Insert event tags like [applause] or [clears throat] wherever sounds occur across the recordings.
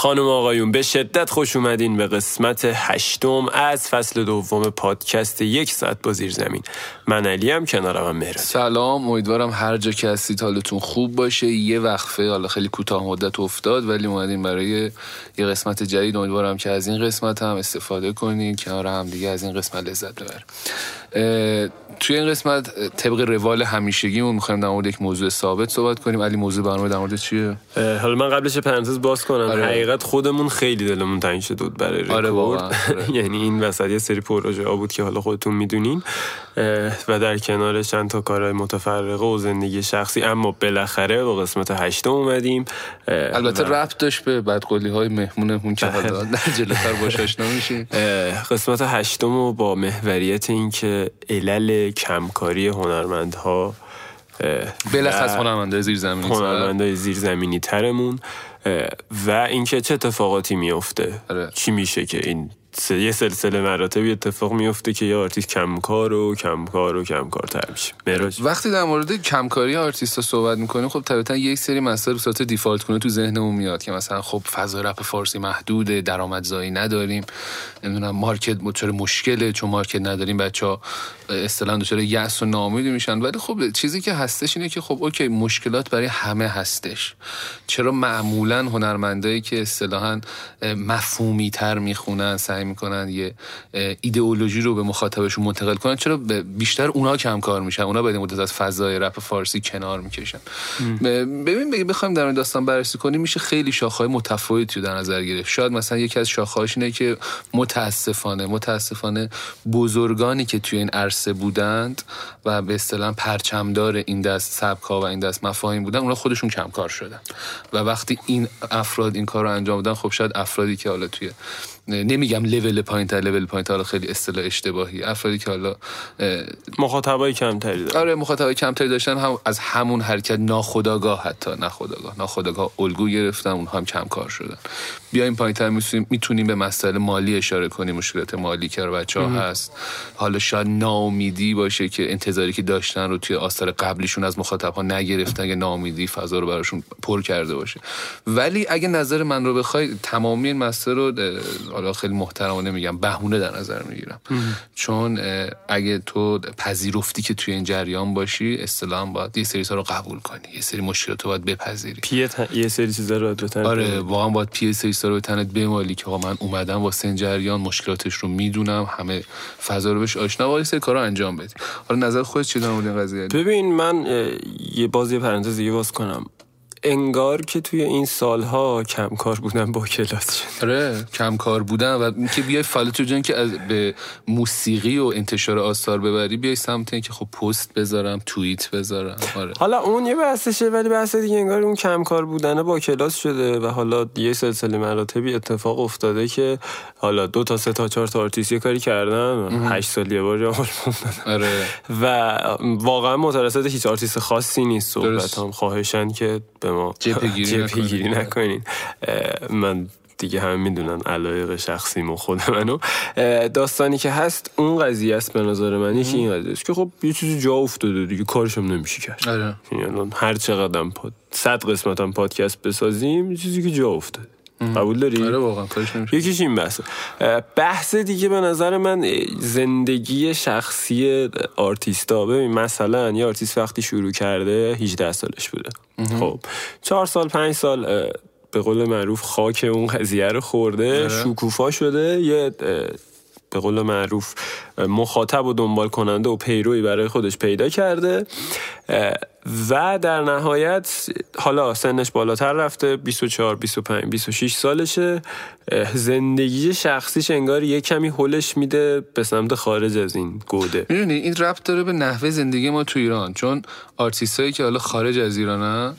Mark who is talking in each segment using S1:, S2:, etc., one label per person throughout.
S1: خانم آقایون به شدت خوش اومدین به قسمت هشتم از فصل دوم پادکست یک ساعت با زیر زمین. من علی هم کنارم هم مهران
S2: سلام امیدوارم هر جا که هستید حالتون خوب باشه. یه وقفه حالا خیلی کوتاه مدت افتاد ولی اومدیم برای یه قسمت جدید. امیدوارم که از این قسمت هم استفاده کنین کنار هم دیگه از این قسمت لذت ببریم. توی این قسمت طبق روال همیشگیمون می‌خوایم در مورد یک موضوع ثابت صحبت کنیم. علی موضوع برنامه در مورد چیه؟
S1: حالا من قبلش پرانتز باز کنم.
S2: آره.
S1: حقیقت خودمون خیلی دلمون تنگ شده بود برای رکورد
S2: آره. آره. [laughs]
S1: یعنی این وسط یه سری پروژه ها بود که حالا خودتون می‌دونین و در کنارش چند تا کارهای متفرقه و زندگی شخصی اما بالاخره با قسمت هشتم اومدیم
S2: البته
S1: و-
S2: ربط داشت به بدقولی های مهمونمون که
S1: بله.
S2: حالا در جلوتر باش آشنا میشیم
S1: قسمت هشتم رو با محوریت اینکه علل کمکاری هنرمندها
S2: بلخص
S1: و
S2: هنرمنده زیر زمینی
S1: هنرمندای زیرزمینی ترمون و اینکه چه اتفاقاتی میفته
S2: آره.
S1: چی میشه که این یه سلسله مراتبی اتفاق میفته که یه آرتیست کمکار و کمکار و کمکارتر میشه. مراج
S2: وقتی در مورد کمکاری آرتیستا صحبت می‌کنیم خب طبیعتا یک سری مسائل به صورت default کنه تو ذهنمون میاد که مثلا خب فضای رپ فارسی محدوده درآمدزایی نداریم. نمی‌دونم market چرا مشکله چون market نداریم بچه ها اصطلاحا دچار یأس و ناامیدی میشن. ولی خب چیزی که هستش اینه که خب اوکی مشکلات برای همه هستش. چرا معمولا هنرمندایی که اصطلاحا مفهومی تر می‌خونن سعی می‌کنن یه ایدئولوژی رو به مخاطبشون منتقل کنن چرا به- بیشتر اونا کم کار میشن؟ اونا باید مدت از فضای رپ فارسی کنار می‌کشن. ببین بخوایم در این داستان بررسی کنیم میشه خیلی شاخهای متفاوتی رو در نظر گرفت. شاید مثلا یکی از شاخه‌هاش اینه که متاسفانه متاسفانه بزرگانی که توی این عرصه بودند و به اصطلاح پرچمدار این دست سبک‌ها و این دست مفاهیم بودن اونا خودشون کمکار شدن. و وقتی این افراد این کار رو انجام دادن خب شاید افرادی که حالا توی نمیگم لول پایین تر لول پایین حالا خیلی اصطلاح اشتباهی. افرادی که حالا
S1: مخاطبای کمتری داره
S2: آره مخاطبای کمتری داشتن هم از همون حرکت ناخودآگاه حتی ناخودآگاه. ناخودآگاه الگو گرفتن اونها هم کم کار شدن. بیایم پایینتر می‌تونیم به مسائل مالی اشاره کنیم. مشکلات مالی که بچه ها هست. حالا شاید ناامیدی باشه که انتظاری که داشتن رو توی آثار قبلیشون از مخاطب ها نگرفتن یا ناامیدی فضا رو براشون پر کرده باشه. ولی اگه نظر من رو بخوای تمامی این مسائل رو حالا خیلی محترمانه میگم بهونه در نظر می‌گیرم. چون اگه تو پذیرفتی که توی این جریان باشی اصطلاحا باید یه سری رو قبول کنی. یه سری مشکلات رو باید بپذیری.
S1: پیه یه سری چیزا رو باید بتن
S2: آره واقعا باید پی سری رو به تنت بمالی که آقا من اومدم واسه این جریان مشکلاتش رو می‌دونم همه فضا رو بهش آشنا و یه سری کارا انجام بدی. حالا نظر خودت چی در مورد این قضیه؟
S1: ببین من یه باز یه پرانتز دیگه باز کنم. انگار که توی این سالها کمکار بودن با کلاس شد
S2: آره کم کار بودن و اینکه بیای فعالیت جان که از به موسیقی و انتشار آثار ببری بیای سمت اینکه خب پست بذارم توییت بذارم. آره.
S1: حالا اون یه بحثشه ولی بحث دیگه انگار اون کمکار بودن با کلاس شده و حالا یه سلسله مراتبی اتفاق افتاده که حالا دو تا سه تا چهار تا آرتیست یه کاری کردن. هشت سال یه بار
S2: آره.
S1: و واقعا مترسط هیچ آرتیست خاصی نیست صحبت. هم خواهشاً که به ما.
S2: جبهه‌گیری [laughs]
S1: جبهه‌گیری
S2: نکنین.
S1: من دیگه هم می‌دونن علایق شخصیم و خود منو. داستانی که هست اون قضیه است به نظر من. یکی این قضیه است که خب یه چیزی جا افتاده دیگه کارشم نمیشه کرد.
S2: آره.
S1: یعنی هر چقدر پاد صد قسمت هم پادکست بسازیم یه چیزی که جا افتاده. قبول داری؟
S2: آره واقعا
S1: یکیش این بحثه؟ اه، بحث دیگه به نظر من زندگی شخصی آرتیستا. ببین مثلا یه آرتیست وقتی شروع کرده 18 سالش بوده. خب چهار سال پنج سال به قول معروف خاک اون قضیه رو خورده شکوفا شده یه به قول معروف مخاطب و دنبال کننده و پیروی برای خودش پیدا کرده. و در نهایت حالا سنش بالاتر رفته 24 25 26 سالشه. زندگی شخصیش انگار یه کمی هلش میده به سمت خارج از این گوده.
S2: می‌دونی این ربط داره به نحوه زندگی ما تو ایران. چون آرتیست هایی که حالا خارج از ایرانن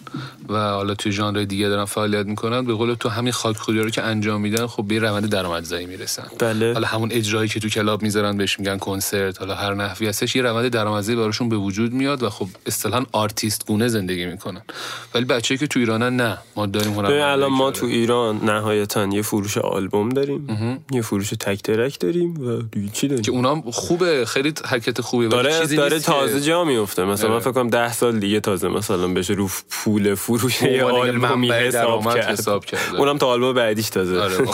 S2: و حالا توی ژانر دیگه دارن فعالیت می‌کنن به قول تو همین خاکخوری رو که انجام میدن خب به روند درآمدزایی می‌رسن.
S1: بله.
S2: حالا همون اجرایی که تو club می‌ذارن بهش میگن کنسرت حالا هر نحوی هستش یه روند درآمدزایی براشون به وجود میاد و خب اصطلاحا آرتیست گونه زندگی می‌کنن. ولی بچه که تو ایرانن نه ما داریم
S1: الان ما تو ایران نهایتا یه فروش آلبوم داریم یه فروش تک ترک داریم و چی داریم؟
S2: که اونام خوبه خیلی حرکت خوبه ولی
S1: داره
S2: چیزی
S1: داره تازه جا میفته. مثلا من
S2: آره.
S1: فکر کنم ده سال دیگه تازه مثلا بشه رو پول فروش
S2: منبع
S1: حساب کرد.
S2: حساب کرده.
S1: اونم تا آلبوم بعدیش تازه.
S2: آره [laughs]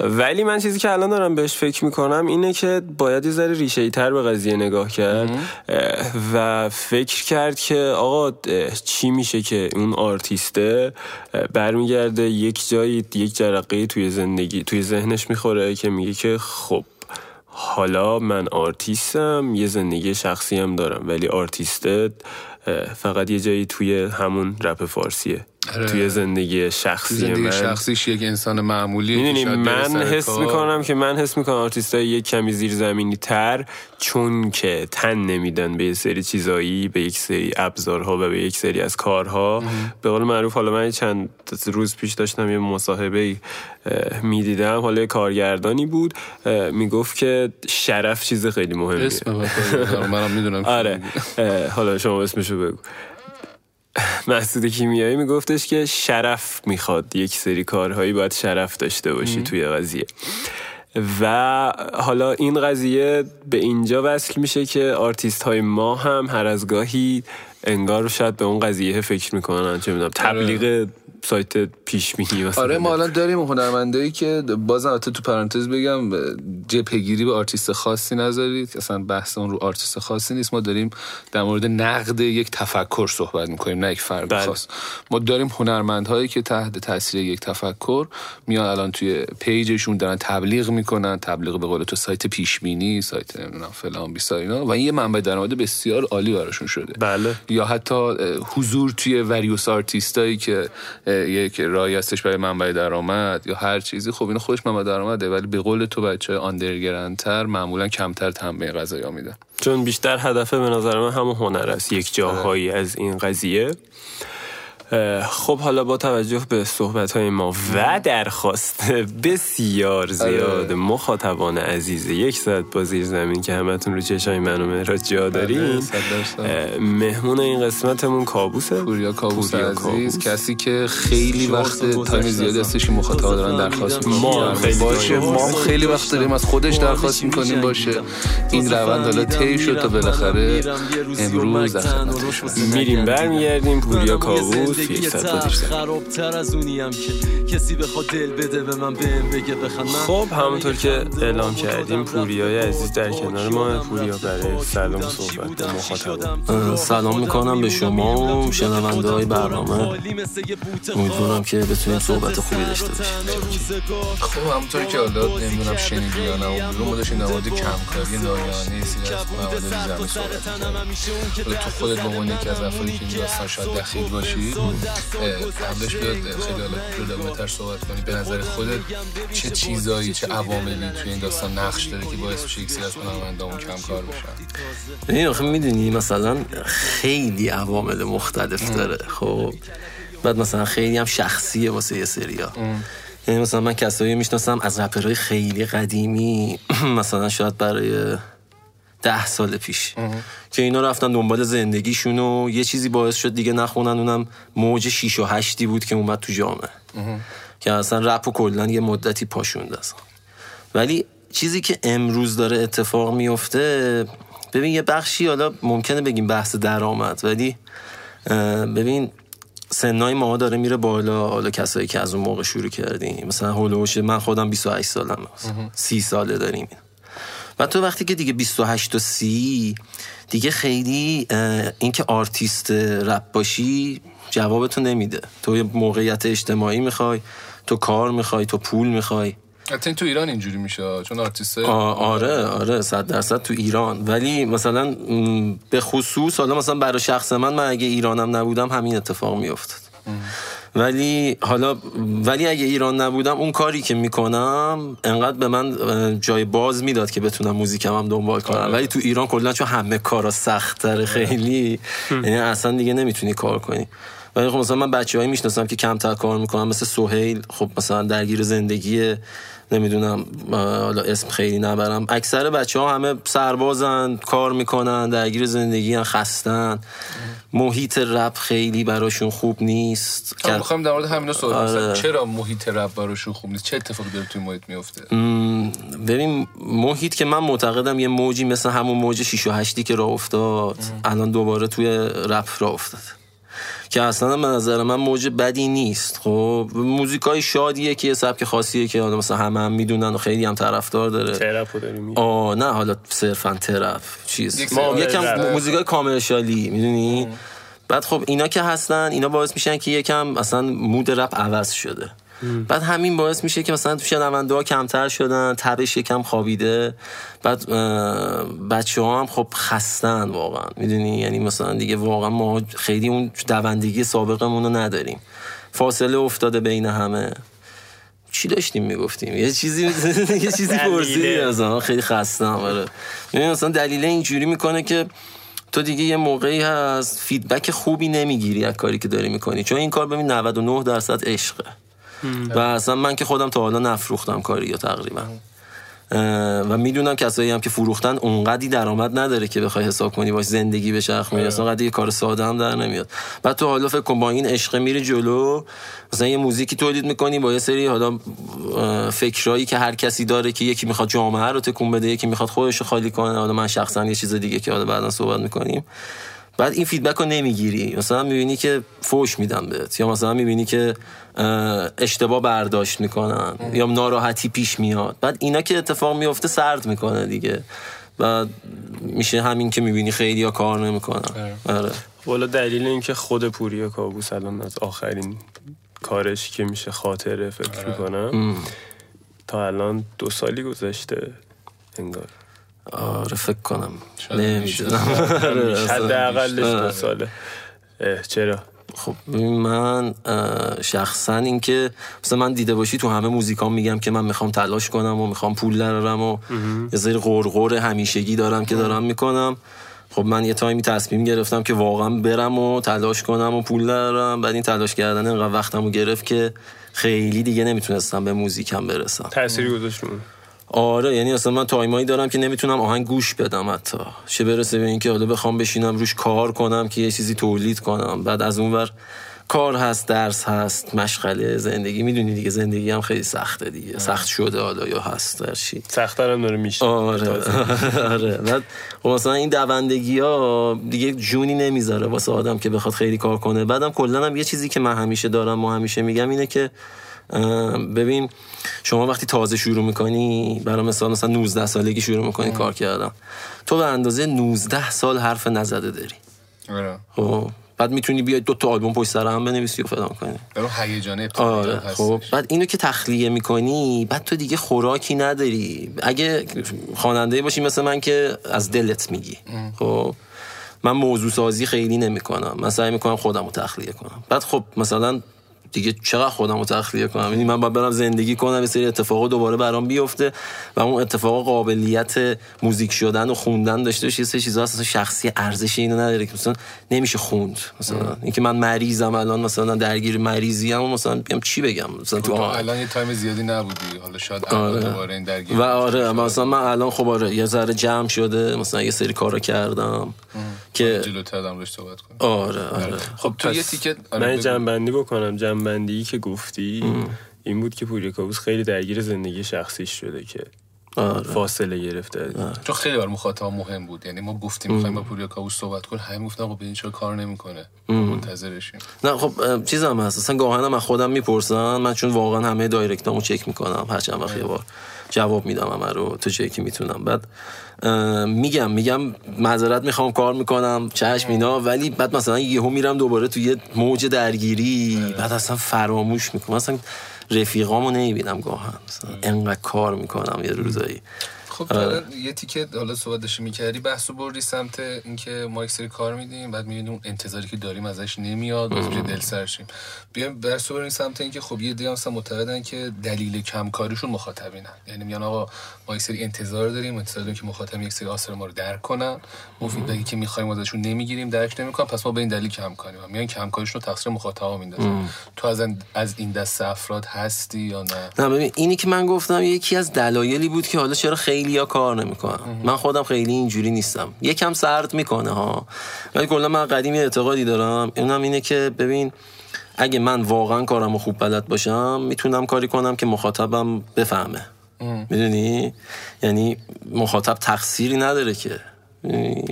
S1: ولی من چیزی که الان دارم بهش فکر می‌کنم اینه که باید یه ذره ریشه تر به قضیه نگاه کرد و فکر کرد که آقا چی میشه که اون آرتیسته برمیگرده یک جایی یک جرقه توی زندگی توی ذهنش می‌خوره که میگه که خب حالا من آرتیستم یه زندگی شخصی هم دارم ولی آرتیسته فقط یه جایی توی همون رپ فارسیه. توی زندگی شخصی
S2: زندگی
S1: من.
S2: شخصیش یک انسان معمولی
S1: می‌دونی من حس می‌کنم که من حس می‌کنم آرتیست های یک کمی زیر زمینی تر چون که تن نمیدن به یه سری چیزایی به یک سری ابزارها و به یک سری از کارها. به قول معروف حالا من چند روز پیش داشتم یه مصاحبه می‌دیدم. حالا کارگردانی بود می‌گفت که شرف چیز خیلی مهمیه.
S2: اسم. منم می‌دونم
S1: آره. حالا شما اسمشو بگو. [laughs] محسود کیمیایی میگفتش که شرف می‌خواد. یک سری کارهایی باید شرف داشته باشی توی قضیه. و حالا این قضیه به اینجا وصل میشه که آرتیست های ما هم هر از گاهی انگار شاید به اون قضیه فکر می‌کنن. چه می‌دونم تبلیغ سایت پیش بینی
S2: آره ما الان داریم هنرمندایی که بازم البته تو پرانتز بگم جبهه‌گیری به آرتیست خاصی نذارید اصلا بحث اون رو آرتیست خاصی نیست. ما داریم در مورد نقد یک تفکر صحبت می‌کنیم نه یک فرد
S1: بله.
S2: خاص. ما داریم هنرمندهایی که تحت تاثیر یک تفکر میان الان توی پیجشون دارن تبلیغ می‌کنن تبلیغ به قول تو سایت پیش بینی سایت نمی‌دونم فلان بیسار اینا. و این یه منبع درآمد بسیار عالی براشون شده.
S1: بله.
S2: یا حتی حضور توی وریوس آرتیستایی که یک راهی هستش برای منبع درآمد یا هر چیزی. خب اینا خودش منبع درآمده ولی به قول تو بچه آندرگرندتر معمولا کمتر تنبیه قضایا میدن
S1: چون بیشتر هدفه به نظر من همون هنر است. یک جاهایی از این قضیه. خب حالا با توجه به صحبت های ما و درخواست بسیار زیاد مخاطبان عزیز یک ساعت با زیر زمین که همتون رو چشای من و مهراد جا دارین
S2: درصد.
S1: اه، مهمون این قسمتمون کابوسه.
S2: پوریا کابوس
S1: پوریا
S2: عزیز
S1: کابوس.
S2: کسی که خیلی وقت تایم زیادی هستش که مخاطبا دارن درخواست
S1: ما خیلی
S2: باشه. ما خیلی وقت داریم از خودش درخواست می‌کنیم باشه. این روند حالا طی شد تا بالاخره امروز.
S1: میریم برمیگردیم. پوریا کابوس. زیر زمین.
S3: خرابتر از اونیم که کسی بخواد دل بده به من بهم بگه بخند. من
S1: خب همونطور که اعلام کردیم پوریای عزیز در کنار ما پوریا برای سلام و صحبت به مخاطبان
S3: سلام می‌کنم به شما و شنونده های برنامه. امیدوارم که بتونیم صحبت خوبی داشته باشیم.
S2: خب همونطور که حالا نمی‌دونم شنیدی یا نه ما داشتیم مورد کمکاری نایانه سری از مواد زمین صحبت تو خودت به عنوان یکی از افرادی که این داستان شاید دخیل باشی قبلش بیاد خیلی حالا جداگانه‌تر صحبت کنی. به نظر خودت چه چیزایی چه عواملی توی این داستان نقش داره که باعث میشه یک سری از هنرمندامون کمکار بشن؟
S3: این آخه می‌دونی مثلا خیلی عوامل مختلف داره. خب بعد مثلا خیلی هم شخصیه واسه یه سریا. یعنی مثلا من کسایی می‌شناسم از رپرهای خیلی قدیمی. [clears throat] مثلا شاید برای ده سال پیش. که اینا رفتن دنبال زندگیشون و یه چیزی باعث شد دیگه نخونن. اونم موج 6 و 8 بود که اومد تو جامعه. که اصلا رپ و کلا یه مدتی پاشونده اصلا ولی چیزی که امروز داره اتفاق میفته ببین یه بخشی حالا ممکنه بگیم بحث درآمد ولی اه، ببین سنای ما داره میره بالا. حالا کسایی که از اون موقع شروع کردیم. مثلا هولوش من خودم 28 سالم سی ساله داریم. و تو وقتی که دیگه 28 و 30 دیگه خیلی اینکه آرتیست رپ باشی جوابتو نمیده. تو یه موقعیت اجتماعی می‌خوای تو کار می‌خوای تو پول می‌خوای.
S2: حتی تو ایران اینجوری میشه چون آرتیست
S3: آ- آره آره صد درصد تو ایران. ولی مثلا به خصوص حالا مثلا برای شخص من من اگه ایرانم نبودم همین اتفاق میافتاد. ولی حالا ولی اگه ایران نبودم اون کاری که می‌کنم انقدر به من جای باز می‌داد که بتونم موزیکم هم دنبال کنم. ولی تو ایران کلا چون همه کارا سختتر خیلی یعنی اصلا دیگه نمی‌تونی کار کنی. ولی خب مثلا من بچه‌ای می‌شناسم که کمتر کار می‌کنم مثل سهیل خب مثلا درگیر زندگی نمی‌دونم حالا اسم خیلی نبرم. اکثر بچه ها همه سربازن کار می‌کنن درگیر زندگی هن خستن. محیط رپ خیلی براشون خوب نیست.
S2: من می‌خوام در مورد همینا صحبت آره. چرا محیط رپ براشون خوب نیست؟ چه اتفاقی داره توی محیط میفته
S3: ببین محیط که من معتقدم یه موجی مثل همون موج 6 و 8 که راه افتاد الان دوباره توی رپ راه افتاد که اصلا به نظر من موج بدی نیست. خب موزیکای شادیه که یه سبک خاصیه که مثلا همه هم می‌دونن و خیلی هم طرفدار داره.
S1: ترپ داریم
S3: آه نه حالا صرفا ترپ. چیز. یکم موزیکای کامرشالی می‌دونی؟ بعد خب اینا که هستن اینا باعث میشن که یکم اصلا مود رپ عوض شده. بعد همین باعث میشه که مثلا شنونده ها کمتر شدن تبش یکم خوابیده. بعد بچه ها هم خب خستن واقعا. می‌دونی؟ یعنی مثلا دیگه واقعا ما خیلی اون دوندگی سابقمون رو نداریم. فاصله افتاده بین همه. چی داشتیم می‌گفتیم؟ یه چیزی [laughs] یه چیزی پرسیدی از خیلی خستم آره. یعنی مثلا دلیل اینجوری می‌کنه که تو دیگه یه موقعی هست فیدبک خوبی نمی‌گیری از کاری که داری می‌کنی. چون این کار ببین 99 درصد عشقه. و اصلا من که خودم تا حالا نفروختم کاری یا تقریبا. و می‌دونم کسایی هم که فروختن اونقدی درآمد نداره که بخوای حساب کنی باش زندگی به چرخ میاد اصلا قدی کار ساده هم در نمیاد. بعد تو حالا فکر کن با این عشق میری جلو مثلا یه موزیکی تولید می‌کنی با یه سری حالا فکرایی که هر کسی داره که یکی می‌خواد جامعه رو تکون بده یکی می‌خواد خودش خالی کنه. حالا من شخصا یه چیز دیگه که حالا بعدا صحبت می‌کنیم. بعد این فیدبک رو نمی‌گیری. مثلا می‌بینی که فوش میدم بهت یا مثلا می‌بینی که اشتباه برداشت می‌کنن یا ناراحتی پیش میاد. بعد اینا که اتفاق میفته سرد می‌کنه دیگه. بعد میشه همین که می‌بینی خیلی ها کار نمی‌کنن. آره.
S1: والا دلیل اینکه خود پوریا کابوس الان از آخرین کارش که میشه خاطره فکر آره. می‌کنم تا الان دو سالی گذشته انگار.
S3: آره فکر کنم. نمی‌دونم. [laughs]
S1: حداقلش دو ساله. چرا؟
S3: خب من شخصا اینکه مثلا من دیده باشی تو همه موزیکام میگم که من می‌خوام تلاش کنم و می‌خوام پول درارم و یه ریز غرغر همیشگی دارم که دارم می‌کنم. خب من یه time ی تصمیم گرفتم که واقعا برم و تلاش کنم و پول درارم بعد این تلاش کردن انقدر وقتم رو گرفت که خیلی دیگه نمی‌تونستم به موزیکم برسم.
S1: تأثیری گذاشت
S3: آره یعنی اصلا من time ایی دارم که نمی‌تونم آهنگ گوش بدم حتی. چه برسه به اینکه حالا بخوام بشینم روش کار کنم که یه چیزی تولید کنم. بعد از اونور کار هست درس هست مشغله زندگی. می‌دونی دیگه زندگی هم خیلی سخته دیگه. سخت شده حالا یا هست در چی.
S1: سختتر هم داره میشه.
S3: آره. [laughs] آره. بعد خب مثلا این دوندگی ها دیگه جونی نمی‌ذاره واسه آدم که بخواد خیلی کار کنه. بعدم کلا هم یه چیزی که من همیشه دارم و همیشه میگم اینه که ببین شما وقتی تازه شروع می‌کنی برای مثال مثلا 19 سالگی شروع می‌کنی کار کردن تو به اندازه 19 سال حرف نزده داری.
S2: آره.
S3: خب بعد می‌تونی بیای دو تا آلبوم پشت سر هم بنویسی و فلان کنی.
S2: برو هیجانه
S3: آره خب بعد اینو که تخلیه می‌کنی بعد تو دیگه خوراکی نداری. اگه خواننده باشی مثل من که از دلت میگی. خب من موضوع سازی خیلی نمی‌کنم. من سعی می‌کنم خودم رو تخلیه کنم. بعد خب مثلا دیگه چقدر خودم رو تخلیه کنم؟ یعنی من باید برم زندگی کنم یه سری اتفاقا دوباره برام بیفته و اون اتفاق قابلیت موزیک شدن و خوندن داشته باشه یه سری چیزا اصلا شخصی ارزش اینو نداره که مثلا نمیشه خوند. مثلا اینکه من مریضم الان مثلا درگیر مریضی ام مثلا بیام چی بگم؟ مثلا
S2: تو الان یه تایم زیادی نبودی. حالا شاید آره. دوباره این درگیر
S3: و آره مثلا من الان خب آره یه ذره جمع شده مثلا یه سری کارا کردم که
S2: جلوتر دارم روش صحبت کنم
S3: آره آره.
S2: خب تو یه تیکت
S1: آره من جنبندی بکنم جنبندی که گفتی این بود که پوریا کابوس خیلی درگیر زندگی شخصیش شده که آره. فاصله گرفته. آره.
S2: چون خیلی بر مخاطب مهم بود. یعنی ما گفتیم می‌خوایم با پوریا کابوس صحبت کنیم. همه گفتن خب این چرا کار نمی‌کنه. منتظرشیم.
S3: نه خب چیزم هست. اصلا گاهن من خودم می‌پرسم من چون واقعا همه دایرکتامو چک می‌کنم. هر چند وقت یه بار جواب میدم همه رو تو چکی می‌تونم. بعد میگم میگم معذرت می‌خوام کار می‌کنم چشم اینا ولی بعد مثلا یهو میرم دوباره تو یه موج درگیری بعد اصلا فراموش می‌کنم. مثلا رفیقامو نمی‌بینم گاهن. انقدر کار می‌کنم یه روزایی.
S2: خب حالا یه تیکه حالا صحبت داشتی می‌کردی بحثو بردی سمت اینکه ما یک سری کار میدیم بعد می‌بینیم اون انتظاری که داریم ازش نمیاد باز میشه دل سرشیم بیایم بحثو بریم سمت اینکه خب یه دیگه مثلا معتقدن که دلیل کم کاریشون مخاطبینن. یعنی میگن آقا ما یک سری انتظار داریم انتظار داریم که مخاطب یک سری آثار ما رو درک کنن. ما فیدبکی که می‌خوایم ازشون نمی‌گیریم درک نمی‌کنن پس ما به این دلیل کم کاریم میگن کم کاریشون رو تقصیر مخاطبا میندازن. تو از از این دست افراد هستی یا نه؟
S3: نه ببین اینی که من گفتم یکی از دلایلی بود که حالا چرا خیلی ها کار نمی‌کنن. من خودم خیلی اینجوری نیستم. یکم سرد می‌کنه ها. ولی کلا من قدیمی اعتقادی دارم. اونم اینه که ببین اگه من واقعا کارم رو خوب بلد باشم می‌تونم کاری کنم که مخاطبم بفهمه. می‌دونی؟ یعنی مخاطب تقصیری نداره که.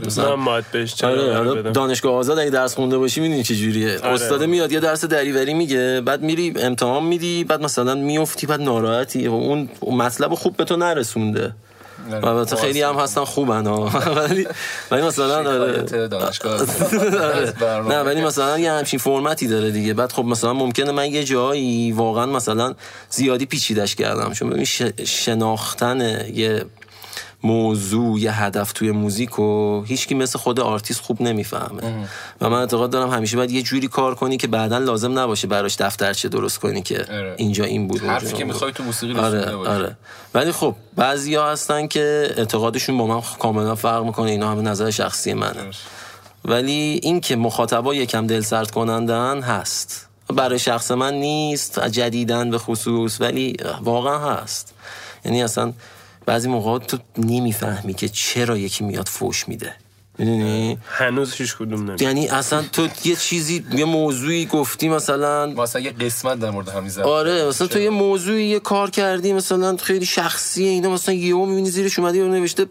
S1: مثلا بهش
S3: آره دانشگاه آزاد اگه درس خونده باشی می‌دونی چه جوریه. آره. استاد میاد یه درس دریوری میگه بعد میری امتحان میدی بعد مثلا میافتی بعد ناراحتی. و اون مطلب خوب به تو نرسونده. و البته خیلی هم هستن خوبن [laughs] ولی ولی مثلا [laughs] [laughs] نه ولی مثلا یه همچین فرمتی داره دیگه. بعد خب مثلا ممکنه من یه جایی واقعا مثلا زیادی پیچیدش کردم. چون ببین شناختن یه موضوع یه هدف توی موزیک و هیچکی مثل خود آرتیست خوب نمی‌فهمه. و من اعتقاد دارم همیشه باید یه جوری کار کنی که بعدا لازم نباشه براش دفترچه درست کنی که اره. اینجا این بود
S2: حرفی که می‌خوای تو موسیقی
S3: آره آره. ولی خب بعضیا هستن که اعتقادشون با من کاملا فرق می‌کنه اینا همه نظر شخصی منه ولی این که مخاطبا یکم دل سرد کنندن هست. برای شخص من نیست جدیدن به خصوص ولی واقعا هست. یعنی اصلا بعضی موقع تو نمی‌فهمی که چرا یکی میاد فوش میده. می‌دونی؟
S1: هنوز هیچ کدوم نمید
S3: یعنی اصلا تو یه چیزی یه موضوعی گفتی مثلا.
S2: مثلا یه قسمت در مورد همین
S3: آره مثلا تو یه موضوعی یه کار کردی مثلا خیلی شخصیه اینا مثلا یهو می‌بینی زیرش اومدی و نوشته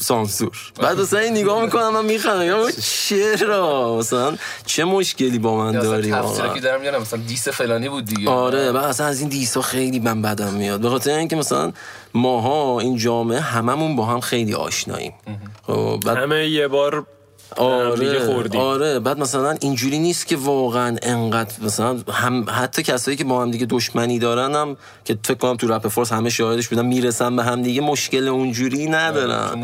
S3: سانسور. بعد مثلا این نگاه می‌کنم من میخندم. چرا؟ مثلا چه مشکلی با من داری؟
S2: واقعا که دارم میارم مثلا دیس فلانی بود دیگه.
S3: آره بعد اصلا از این دیس ها خیلی من بدم میاد. به خاطر اینکه مثلا ماها این جامعه هممون با هم خیلی آشناییم.
S1: خب، بعد همه یه بار
S3: آره آره. بعد مثلا اینجوری نیست که واقعا انقدر مثلا هم حتی کسایی که با هم دیگه دشمنی دارن هم که فکر کنم تو رپ فارس همه شاهدش بودن می‌رسن به هم دیگه مشکل اونجوری ندارن.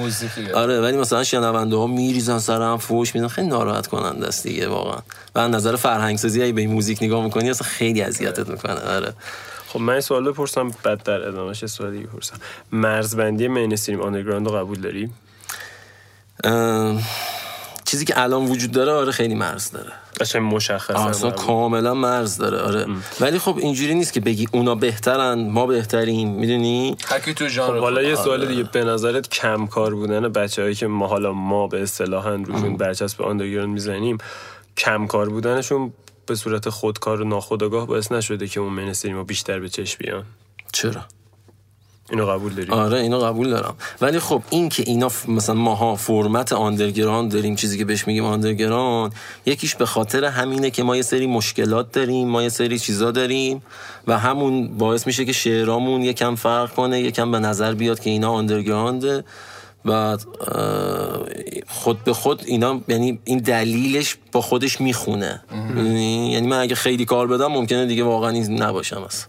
S3: آره ولی مثلا شنونده ها میریزن سر هم فوش میدن. خیلی ناراحت کننده است دیگه واقعا. و نظر فرهنگ سازی به این موزیک نگاه می‌کنی اصلا خیلی اذیتت می‌کنه. آره.
S1: خب من سوال بپرسم بعد در ادامهش سوال دیگه بپرسم. مرزبندی mainstream underground رو قبول داری؟
S3: چیزی که الان وجود داره آره خیلی مرز داره.
S1: قشنگ مشخصه.
S3: اصلا کاملا مرز داره آره. ولی خب اینجوری نیست که بگی اونا بهترن ما بهتریم می‌دونی؟
S2: هرکی تو ژانر
S1: خب حالا یه سوال آره. دیگه به نظرت کم کار بودن بچه‌هایی که ما حالا ما به اصطلاحا روشون برچسب underground می‌زنیم کم کار بودنشون به صورت خودکار و ناخودآگاه باعث نشده که اون mainstream بیشتر به چشم بیان؟
S3: چرا؟
S1: اینو قبول داری؟
S3: آره اینو قبول دارم. ولی خب این که اینا مثلا ماها فرمت underground داریم چیزی که بهش میگیم underground یکیش به خاطر همینه که ما یه سری مشکلات داریم ما یه سری چیزا داریم و همون باعث میشه که شعرامون یکم فرق کنه یکم به نظر بیاد که اینا آندرگرانده و خود به خود اینا یعنی این دلیلش با خودش می‌خونه. یعنی من اگه خیلی کار بدم ممکنه دیگه واقعا این نباشم اصلا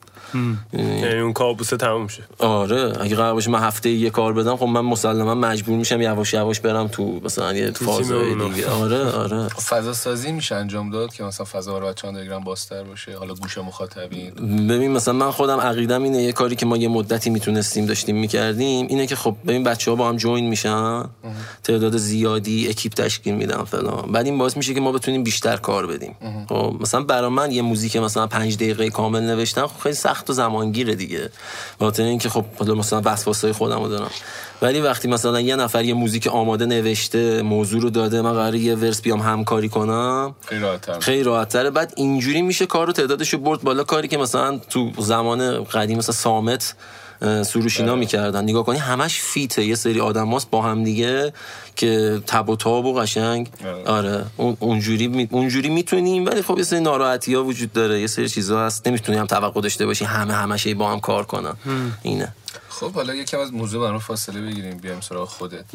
S1: یعنی اون کابوسه تموم شه.
S3: آره اگه قرار باشه من هفته یه کار بدم خب من مسلما مجبور میشم یواش یواش برم تو مثلا یه فازای دیگه. آره آره.
S2: خب فضا سازی میشه انجام داد که مثلا فضا رو بچه‌ها دلگرام باستر باشه حالا گوش مخاطبین.
S3: ببین مثلا من خودم عقیدم اینه یه کاری که ما یه مدتی می‌تونستیم داشتیم می‌کردیم اینه که خب ببین بچه‌ها با هم جوین میشن تعداد زیادی اکیپ تشکیل میدن فلان. بعد این باعث میشه که ما بتونیم بیشتر کار بدیم. خب مثلا برای من یه موزیک مثلا 5 دقیقه کامل نوشتن خب خیلی سخت و زمانگیره دیگه. خاطر اینکه خب حالا مثلا وسواسای خودمو دارم. ولی وقتی مثلا یه نفر یه موزیک آماده نوشته موضوع رو داده من قراره یه ورس بیام همکاری کنم خیلی راحت‌تره. بعد اینجوری میشه کار رو تعدادش رو برد بالا. کاری که مثلا تو زمان قدیم مثلا سامت سروشینا آره. می‌کردن. نگاه کنی همش فیته. یه سری آدم با هم دیگه که تب و تاب و قشنگ. آره, آره. اونجوری می... اونجوری می‌تونیم ولی خب یه سری ناراحتی ها وجود داره. یه سری چیزا هست. نمی‌تونیم هم توقع داشته باشی همه همش با هم کار کنن. اینه.
S2: خب حالا یکم از موضوع برام فاصله بگیریم. بیایم سراغ خودت.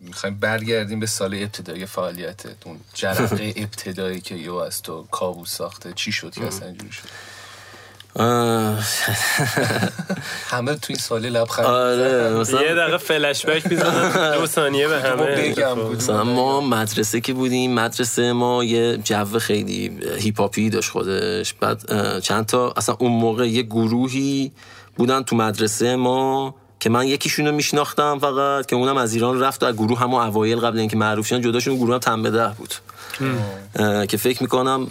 S2: می‌خوایم برگردیم به سال ابتدایی فعالیتت. اون جرقه [laughs] ابتدایی که یو از تو کابوس ساخته. چی شد که اصلا اینجوری شد؟ [laughs] همه تو این سالی لبخند
S3: آره مثلا
S1: یه دقیقه فلش بک می‌زنن. [laughs] دو ثانیه به همه.
S3: ما مدرسه که بودیم مدرسه ما یه جو خیلی هیپاپی داشت خودش. بعد چند تا اصلا اون موقع یه گروهی بودن تو مدرسه ما که من یکیشون رو میشناختم فقط که اونم از ایران رفت و از گروه همون اوایل قبل اینکه معروف شدن جداشون گروه هم تنبه ده بود. که فکر می‌کنم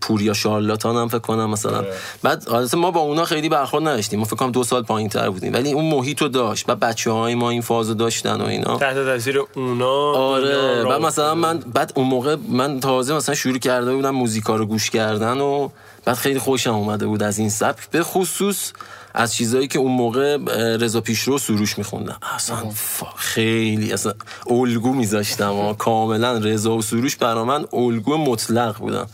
S3: پوریا شارلاتان هم فکر کنم مثلا. بعد حالت ما با اونا خیلی برخورد نداشتیم. ما فکر کنم دو سال پایین تر بودیم. ولی اون محیط رو داشت و بچه های ما این فازو داشتن و اینا.
S1: تحت تاثیر اونا
S3: آره. بعد
S1: را-
S3: مثلا من بعد اون موقع من تازه مثلا شروع کرده بودم موزیکا رو گوش کردن و بعد خیلی خوشم اومده بود از این سبک. به خصوص از چیزایی که اون موقع رضا پیشرو سروش میخوندم اصلا فا- خیلی اصلا الگو میذاشتم و کاملا رضا و سروش برا من الگو مطلق بودم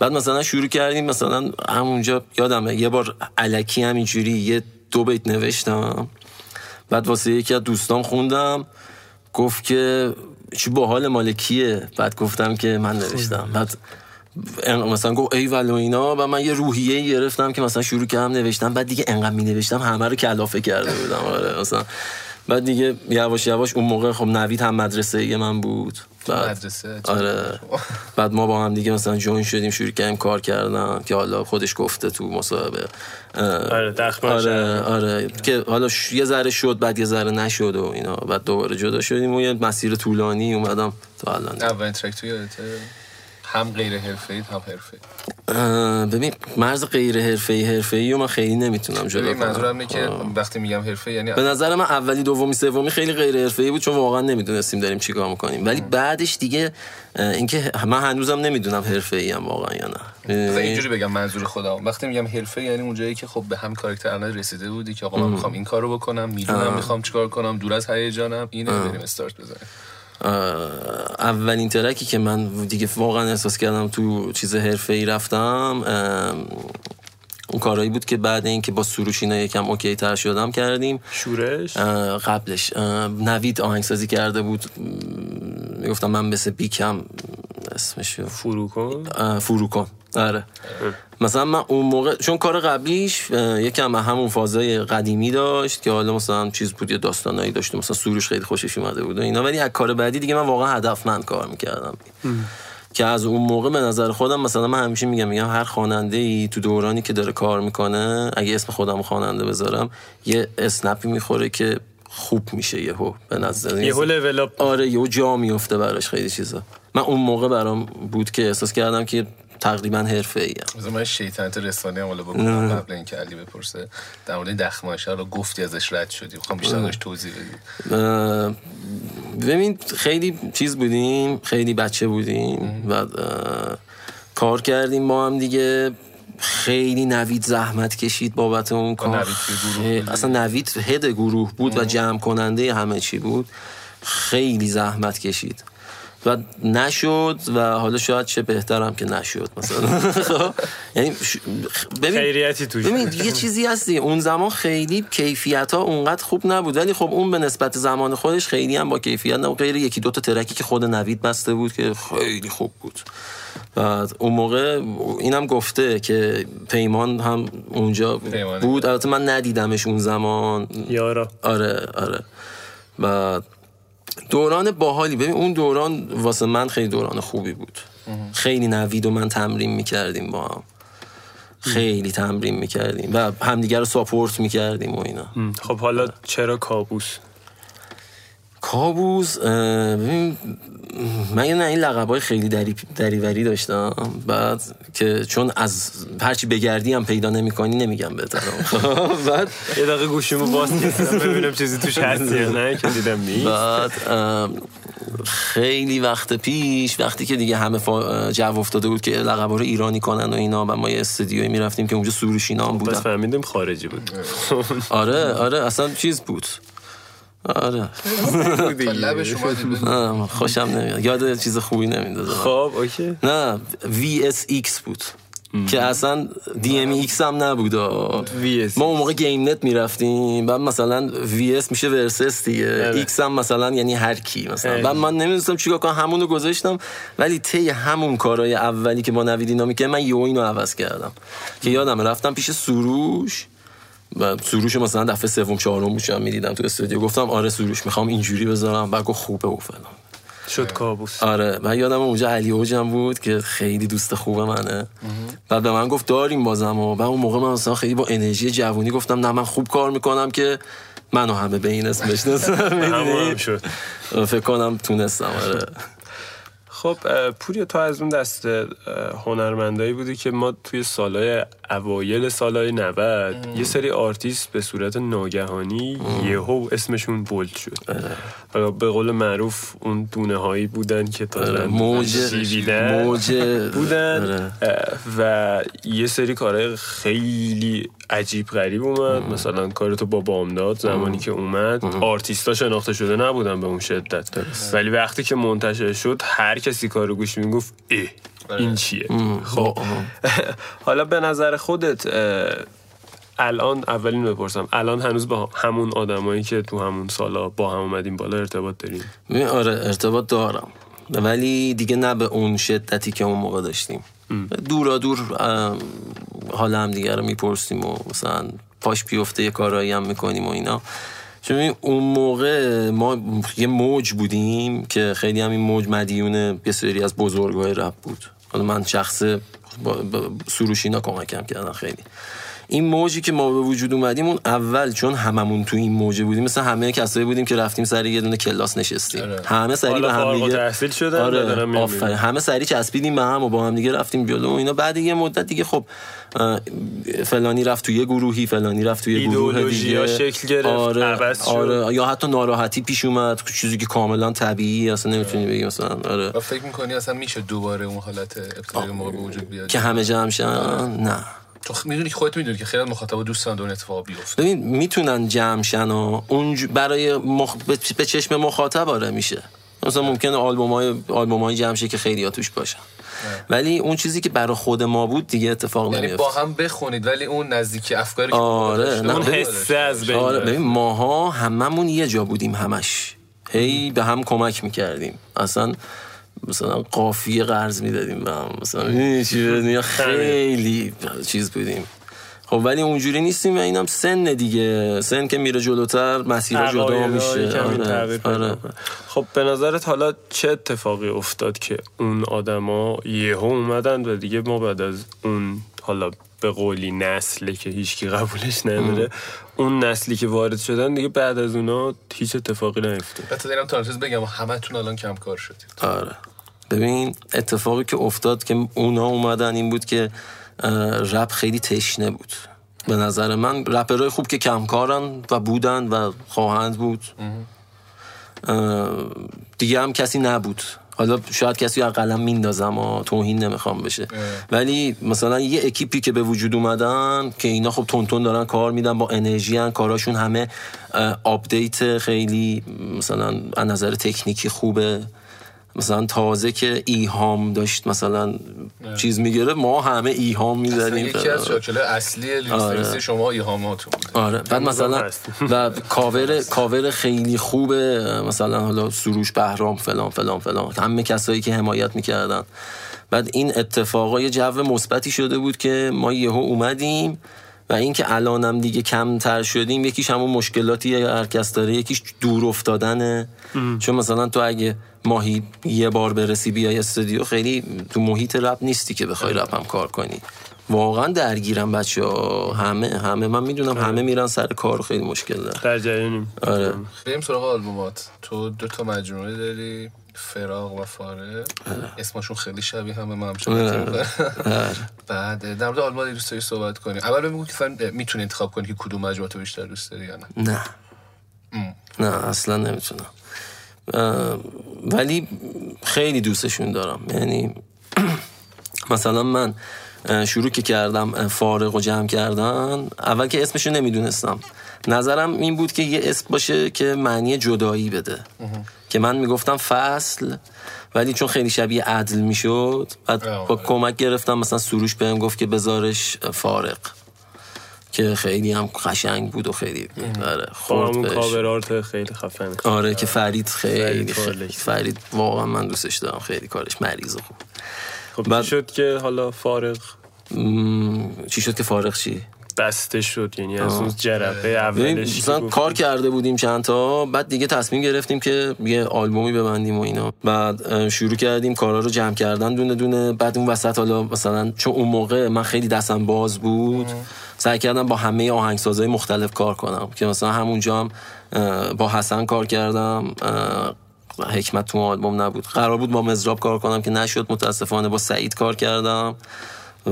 S3: بعد مثلا شروع کردیم مثلا همونجا یادمه یه بار علکی همینجوری یه دو بیت نوشتم. بعد واسه یکی از دوستان خوندم. گفت که چی باحال مالکیه بعد گفتم که من نوشتم. بعد مثلا گفت ای و اینا و من یه روحیه گرفتم که مثلا شروع کردم نوشتم بعد دیگه انقدر می نوشتم همه رو کلافه کرده بودم. آره مثلا. بعد دیگه یواش یواش اون موقع خب نوید هم مدرسه یه من بود. بعد
S2: مدرسه؟
S3: آره. بعد ما با هم دیگه مثلا جوین شدیم شروع کردیم کار کردن که حالا خودش گفته تو مصاحبه.
S1: آره
S3: آره آره. که حالا ش- یه ذره شد بعد یه ذره نشد و اینا. بعد دوباره جدا شدیم و یه مسیر طولانی اومدم تا الان.
S2: اولین ترک تو یادته؟ هم غیر حرفه‌ای هم حرفه‌ای.
S3: ببین مرز غیر حرفه‌ای حرفه‌ای و من خیلی نمی‌تونم جدا کنم.
S2: منظورم اینه که. وقتی میگم حرفه یعنی
S3: به نظر من اولی دومی سومی خیلی غیر حرفه‌ای بود چون واقعا نمی‌دونستیم داریم چیکار می‌کنیم. ولی بعدش دیگه اینکه من هنوزم نمی‌دونم حرفه‌ای ام واقعا یا نه. می‌دونی؟
S2: اینجوری بگم منظور خودم وقتی میگم حرفه یعنی اونجایی که خب به هم کاراکتر الان رسیده بودی که آقا من می‌خوام این کارو بکنم می‌دونم می‌خوام چیکار کنم دور از هیجانم اینه بریم استارت بزنیم.
S3: اولین ترکی که من دیگه واقعا احساس کردم تو چیز حرفه ای رفتم اون کارهایی بود که بعد اینکه با سروش اینا یکم اوکی تر شدم کردیم.
S1: شورش؟
S3: اه، قبلش. اه، نوید آهنگسازی کرده بود. می‌گفتم من مثل بیکم اسمش رو-
S1: فرو کن
S3: اه، فروکن. آره. مثلا من اون موقع چون کار قبلیش یکم همون فازای قدیمی داشت که حالا مثلا چیز بود یه داستانایی داشت. مثلا سروش خیلی خوشش اومده بود و اینا. ولی از کار بعدی دیگه من واقعا هدفمند کار می‌کردم. که از اون موقع به نظر خودم مثلا من همیشه میگم میگم هر خواننده ای تو دورانی که داره کار می‌کنه اگه اسم خودم خواننده بذارم یه اسنپی می‌خوره که خوب میشه یهو به نظر
S1: یهو لول اپ
S3: آره یهو جا میفته براش خیلی چیزا. من اون موقع برام بود که احساس کردم که تقریبا حرفه ای
S2: مثلا من شیطنت رسانه هم بکنم قبل اینکه علی بپرسه در مورد دخماشه رو گفتی ازش رد شدی. می‌خوام بیشتر ازش توضیح بدی.
S3: ببین خیلی چیز بودیم خیلی بچه بودیم اه، کار کردیم با هم دیگه. خیلی نوید زحمت کشید بابت اون کار.
S2: گروه؟
S3: اصلا نوید هد گروه بود و جمع کننده همه چی بود. خیلی زحمت کشید. و نشد و حالا شاید چه بهترم که نشد مثلا. [laughs] خب، یعنی ببین
S1: خیریتی توش.
S3: ببین یه چیزی هستی. اون زمان خیلی کیفیت ها اونقدر خوب نبود. ولی خب اون به نسبت زمان خودش خیلی هم با کیفیت نبود. غیر یکی دوتا ترکی که خود نوید بسته بود که خیلی خوب بود. بعد اون موقع اینم گفته که پیمان هم اونجا. بود. البته من ندیدمش اون زمان.
S1: یارا.
S3: آره آره. بعد دوران باحالی. ببین اون دوران واسه من خیلی دوران خوبی بود. خیلی نوید و من تمرین می‌کردیم با هم. خیلی تمرین می‌کردیم و همدیگر رو ساپورت می‌کردیم و اینا.
S1: خب حالا چرا کابوس؟
S3: کابوس ببین من یه نه این لقبای خیلی دری دریوری داشتم. بعد که چون از هرچی بگردی هم پیدا نمی‌کنی نمیگم بهتر [laughs] بعد
S1: یه دقیقه گوشیمو باز کردم ببینم چیزی توش هست یا نه که دیدم نیست.
S3: بعد خیلی وقت پیش وقتی که دیگه همه. جو افتاده بود که لقبا رو ایرانی کنن و اینا و ما یه استودیوی می‌رفتیم که اونجا سروشینا هم
S1: بس
S3: بودن.
S1: فهمیدیم خارجی بود. [laughs]
S3: آره آره اصلا چیز بود. آره. [laughs]
S2: لبش
S3: خوشم نمیاد. یاد چیز خوبی نمیندازه
S1: خب اوکی.
S3: نه VSX بود. که اصلا DMX هم نبود
S1: VS.
S3: ما اون موقع گیم نت می‌رفتیم. بعد مثلا VS میشه versus دیگه. X هم مثلا یعنی هر کی مثلا. بعد من نمی‌دونستم چیکار کنم. همونو گذاشتم. ولی طی همون کارهای اولی که با نوید اینا می‌کنه من یو اینو عوض کردم. که یادم رفتم پیش سروش. و سروش رو مثلا دفعه سوم چهارم بودم می‌دیدم تو استودیو. گفتم آره سروش می‌خوام اینجوری بذارم. بعد گفت خوبه و فلان.
S1: شد کابوس.
S3: آره. من یادم اونجا علی اوجم بود که خیلی دوست خوب منه. بعد به من گفت داریم بازم و بعد اون موقع من مثلا خیلی با انرژی جوونی گفتم نه من خوب کار می‌کنم که منو همه به این اسم بشناسن فکر کنم تونستم آره.
S1: خب اه، پوریا تو از اون دست هنرمندایی بودی که ما توی سالهای اوایل سالهای 90 یه سری آرتیست به صورت ناگهانی یهو اسمشون bold شد. حالا به قول معروف اون دونه هایی بودن که تا
S3: آره، موج موج
S1: بودن
S3: آره.
S1: و یه سری کارهای خیلی عجیب غریب اومد. مثلا کار تو با بامداد زمانی که اومد آرتیستا شناخته شده نبودن به اون شدت. ولی وقتی که منتشر شد هر کسی کارو گوش می‌گفت اه این چیه؟ خب. حالا به نظر خودت الان اولین بپرسم. الان هنوز با همون آدمایی که تو همون سالا با هم اومدیم بالا ارتباط داریم؟
S3: ببین، آره ارتباط دارم. ولی دیگه نه به اون شدتی که اون موقع داشتیم. دورا دور ام، حال هم دیگه رو می‌پرسیم و مثلا پاش بیفته یه کارایی هم می‌کنیم و اینا. چون اون موقع ما یه موج بودیم که خیلی هم این موج مدیون یه سری از بزرگای رپ بود. حالا من شخص سروشینا کمکم کردن خیلی. این موجی که ما به وجود اومدیم اون اول چون هممون تو این موجه بودیم مثل همه کسایی بودیم که رفتیم سر یه دونه کلاس نشستیم.
S2: آره.
S3: همه سری به هم دیگه
S1: التحصیل شدن
S3: آره. آفرین. همه سری چسبیدیم به هم و با هم دیگه رفتیم جلو و اینا. بعد یه مدت دیگه خب فلانی رفت تو یه گروهی فلانی رفت تو یه گروه دیگه.
S1: شکل گرفت،
S3: آره
S1: عوض شد.
S3: آره. یا حتی ناراحتی پیش اومد چیزی که کاملا طبیعی اصلا نمی‌تونی بگی مثلا آره.
S2: و فکر می‌کنی اصلا میشه دوباره اون حالت ابتدایی موقع به وجود بیاد؟
S3: که همه جمع شن؟ نه.
S2: تو خ- می‌دونی که خودت می‌دونی که خیلی از مخاطبا دوست دارن اون اتفاق بیفته
S3: ببین می‌تونن جمع شن و اون برای مخ... به- چشم مخاطب آره میشه. مثلا ممکنه آلبوم های آلبوم های جمع شه که خیلی ها توش باشن ولی اون چیزی که برای خود ما بود دیگه اتفاق
S2: یعنی با هم بخونید ولی اون نزدیکی افکاری که
S3: آره، نه،
S2: اون
S1: حسه از بین
S3: آره. ببین ماها هممون یه جا بودیم همش. هی به هم کمک می‌کردیم. اصلا مثلا قافیه قرض می‌دادیم به هم. مثلا چی؟ خیلی. چیز بودیم. خب ولی اونجوری نیستیم و اینم سن دیگه. سن که میره جلوتر مسیرها جدا میشه. آره، آره.
S1: خب به نظرت حالا چه اتفاقی افتاد که اون آدما یهو اومدن و دیگه ما بعد از اون حالا به قولی نسله که هیچکی قبولش نداره اون نسلی که وارد شدن دیگه بعد از اونا هیچ اتفاقی نیفتاد.
S2: حتی دارم تانسیز بگم همتون الان کم کار شدید.
S3: آره. ببین اتفاقی که افتاد که اونا اومدن این بود که اه، رپ خیلی تشنه بود. به نظر من رپرهای خوب که کمکارن و بودن و خواهند بود. اه، دیگه هم کسی نبود. حالا شاید کسی از قلم میندازم و توهین نمی‌خوام بشه. ولی مثلا یه اکیپی که به وجود اومدن که اینا خب تون دارن کار میدن با انرژی هن. کاراشون همه اه، آپدیت خیلی مثلا از نظر تکنیکی خوبه. مثلا تازه که ایهام داشت مثلا چیز می‌گیره ما همه ایهام
S2: اصلا
S3: می‌زدیم
S2: یکی از شاکله اصلی لیستریسی شما ایهاماتون بود
S3: آره. بعد مثلا. [laughs] و cover cover خیلی خوبه مثلا حالا سروش بهرام فلان فلان فلان. همه کسایی که حمایت می‌کردن. بعد این اتفاقای یه جو مثبتی شده بود که ما یهو اومدیم. و اینکه الانم دیگه کمتر شدیم یکیش همون مشکلاتی هر کس داره یکیش دور افتادنه. چون مثلا تو اگه ماهی یه بار برسی بیای استودیو خیلی تو محیط رپ نیستی که بخوای رپ هم کار کنی. واقعا درگیرم بچه ها همه همه. من می‌دونم همه میرن سر کار و خیلی مشکل داره
S1: در جریانیم.
S3: آره.
S2: بریم سراغ آلبومات. تو دو تا مجموعه داری. فراغ و فاره اسمشون خیلی شبیه همه من هم بعد در مورد آلبوم دوست داری صحبت کنیم. اول بگو که می‌تونی انتخاب کنی که کدوم مجموعه تو بیشتر دوست داری یا نه.
S3: نه. نه اصلا نمی‌تونم. ولی خیلی دوستشون دارم. یعنی [clears throat] مثلا من شروع که کردم فارغ و جمع کردن اول که اسمشو نمی‌دونستم. نظرم این بود که یه اسم باشه که معنی جدایی بده. که من می‌گفتم فصل ولی چون خیلی شبیه عدل می‌شد بعد با کمک گرفتم مثلا سروش بهم گفت که بذارش فارق. که خیلی هم قشنگ بود و خیلی آره
S1: خورد بهش. خیلی خفن
S3: آره که فرید خیلی, خیلی فرید واقعا من دوستش دارم خیلی کارش مریض خوب.
S1: خب بعد... شد که حالا فارغ
S3: چی شد که فارغ چی؟
S1: بسته شد یعنی از اون جرقه اولش
S3: مثلا کار کرده بودیم چند تا بعد دیگه تصمیم گرفتیم که یه آلبومی ببندیم و اینا. بعد شروع کردیم کارا رو جمع کردن دونه دونه. بعد اون وسط حالا مثلا چون اون موقع من خیلی دستم باز بود سعی کردم با همه آهنگسازهای مختلف کار کنم. که مثلا همونجا هم با حسن کار کردم. حکمت تو آلبوم نبود. قرار بود با مزراب کار کنم که نشد. متاسفانه با سعید کار کردم.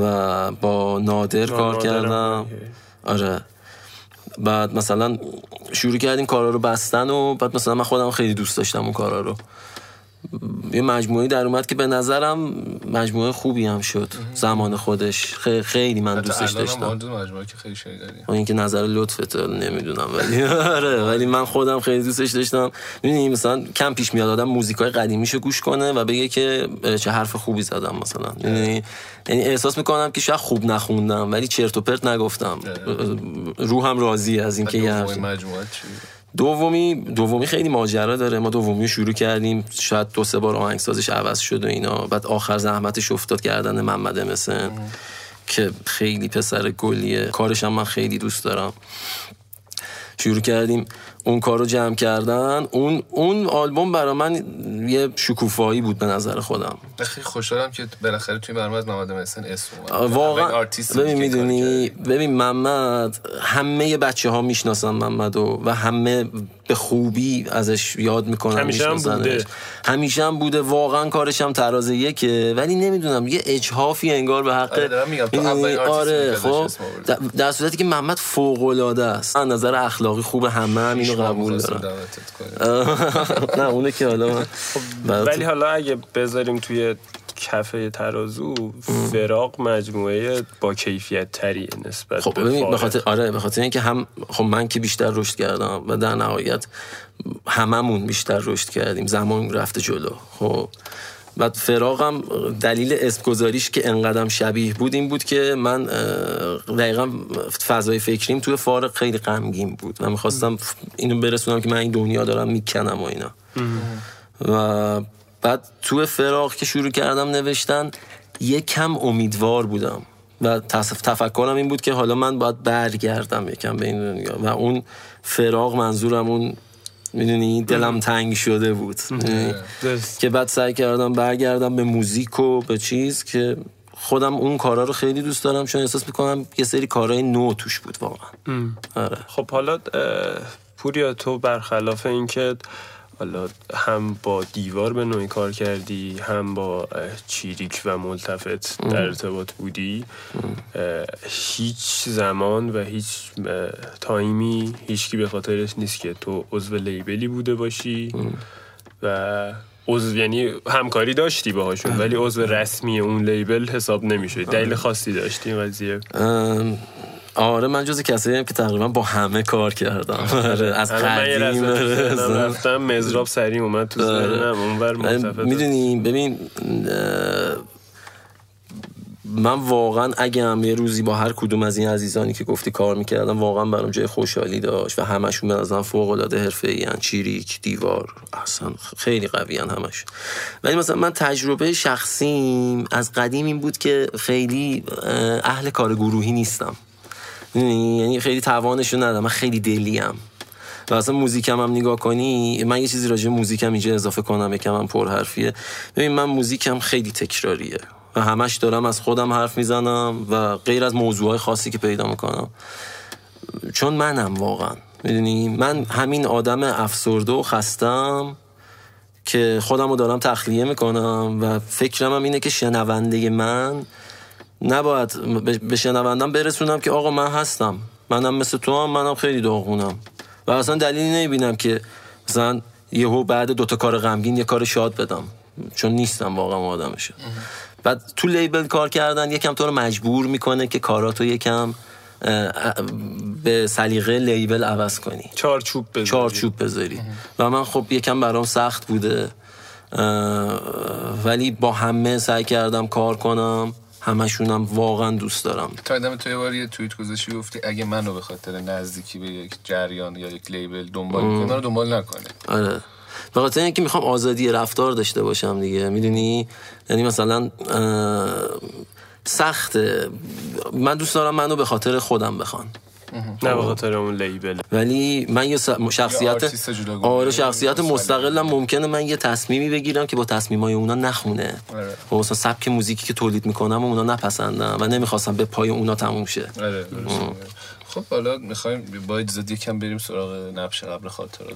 S3: و با نادر کار کردم. آره. بعد مثلا شروع کردیم کارا رو بستن و بعد مثلا من خودم خیلی دوست داشتم اون کارا رو. یه مجموعه در اومد که به نظرم مجموعه خوبی هم شد. زمان خودش. خیلی, خیلی من دوستش داشتم.
S2: مجموعه که خیلی
S3: این که نظر لطفت نمی‌دونم ولی [laughs] آره ولی من خودم خیلی دوستش داشتم. می‌دونی مثلا کم پیش میاد آدم موزیکای قدیمیشو گوش کنه و بگه که چه حرف خوبی زدم مثلا. یعنی یعنی احساس می‌کنم که شاید خوب نخوندم ولی چرت و پرت نگفتم. روحم راضی از اینکه یه
S2: مجموعه
S3: دومی دومی خیلی ماجرا داره. ما دومی شروع کردیم. شاید دو سه بار آهنگسازش عوض شد و اینا. بعد آخر زحمتش افتاد کردن محمد مسن که خیلی پسر گلیه. کارش هم من خیلی دوست دارم. شروع کردیم. اون کار رو جمع کردن اون اون آلبوم برای من یه شکوفایی بود به نظر خودم.
S2: خیلی خوشحالم که بالاخره توی برنامه از محمد محسن اسم
S3: واقعا. ببین می‌دونی؟ ببین محمد همه بچه ها می‌شناسن محمد و, و همه به خوبی ازش یاد می‌کنن
S1: همیشه هم بوده.
S3: همیشه هم بوده. واقعا کارش هم تراز یکه. ولی نمی‌دونم یه اجحافی انگار به حق
S2: آره, آره
S3: خب. در صورتی که محمد فوق العاده است. از نظر اخلاقی خوب همه هم اینو قبول دارم [laughs] نه اونه که حالا
S1: خب، ولی حالا اگه بذاریم توی کفه ترازو فراق مجموعه با کیفیت تری نسبت
S3: خب
S1: به
S3: خاطر آره به خاطر اینکه هم خب من که بیشتر رشد کردم و در نهایت هممون بیشتر رشد کردیم زمان رفته جلو. خب بعد فراغم دلیل اسم گذاریش که انقدرم شبیه بود این بود که من دقیقا فضای فکریم توی فارق خیلی غمگین بود و می‌خواستم اینو برسونم که من این دنیا دارم می‌کنم و اینا. و بعد تو فراغ که شروع کردم نوشتن یکم امیدوار بودم. و تفکرم این بود که حالا من باید برگردم یکم به این دنیا. و اون فراغ منظورم اون می‌دونی دلم تنگ شده بود. که بعد سعی کردم برگردم به موزیک و به چیز که خودم اون کارا رو خیلی دوست دارم. چون احساس می‌کنم یه سری کارهای نو توش بود واقعا. آره.
S1: خب حالا پوریا تو برخلاف اینکه حالا هم با دیوار به نوعی کار کردی هم با چیریک و ملتفت در ارتباط بودی. هیچ زمان و هیچ تایمی هیچکی به خاطرش نیست که تو عضو لیبلی بوده باشی و عضو یعنی همکاری داشتی باهاشون ولی عضو رسمی اون لیبل حساب نمیشه دلیل خاصی داشتی این قضیه؟
S3: آره من جز کسایی هم که تقریبا با همه کار کردم. آره. از قدیم
S1: رفتم مزراب سریم اومد تو ذهنم اونور
S3: می‌دونی ببین من واقعا اگه هم یه روزی با هر کدوم از این عزیزانی که گفتی کار می‌کردم واقعا برام جای خوشحالی داشت و همشون به نظرم فوق العاده حرفه‌ای چیریک دیوار اصلا خیلی قوی همش. ولی مثلا من تجربه شخصیم از قدیم این بود که خیلی اهل کار گروهی نیستم. یعنی خیلی توانشو ندارم. من خیلی دلیم. و اصلا موزیکم هم نگاه کنی من یه چیزی راجع موزیکم اینجا اضافه کنم یکم هم پرحرفیه. ببین من موزیکم خیلی تکراریه. و همش دارم از خودم حرف می‌زنم و غیر از موضوعهای خاصی که پیدا می‌کنم. چون منم واقعا. می‌دونی؟ من همین آدم افسرده و خستم که خودم رو دارم تخلیه می‌کنم و فکرم هم اینه که شنونده من نباید به شنوندم برسونم که آقا من هستم. منم مثل تو هم منم خیلی داغونم. و اصلا دلیلی نمی‌بینم که مثلا یهو بعد دوتا کار غمگین یه کار شاد بدم. چون نیستم واقعا آدمشه بعد تو لیبل کار کردن یکم تو رو مجبور می‌کنه که کاراتو یکم به سلیقه لیبل عوض کنی.
S1: چارچوب بذاری.
S3: چارچوب بذاری. و من خب یکم برام سخت بوده. ولی با همه سعی کردم کار کنم. همشونم واقعا دوست دارم.
S2: تا دم تو یه بار یه توییت گذاشتی گفتی اگه منو به خاطر نزدیکی به یک جریان یا یک لیبل دنبال می‌کنه منو دنبال نکنه.
S3: آره. به خاطر اینکه می‌خوام آزادی رفتار داشته باشم دیگه. می‌دونی؟ یعنی مثلا سخته. من دوست دارم منو به خاطر خودم بخوان.
S1: نه به خاطر اون لیبل.
S3: ولی من یه شخصیت. آره شخصیت مستقلم ممکنه من یه تصمیمی بگیرم که با تصمیمای اونا نخونه.
S2: آره.
S3: خب مثلا سبک موزیکی که تولید می‌کنم و اونا نپسندم و نمی‌خواستم به پای اونا تموم شه.
S2: آره. خب حالا می‌خوایم با اجازه یکم بریم سراغ نبش قبل خاطرات.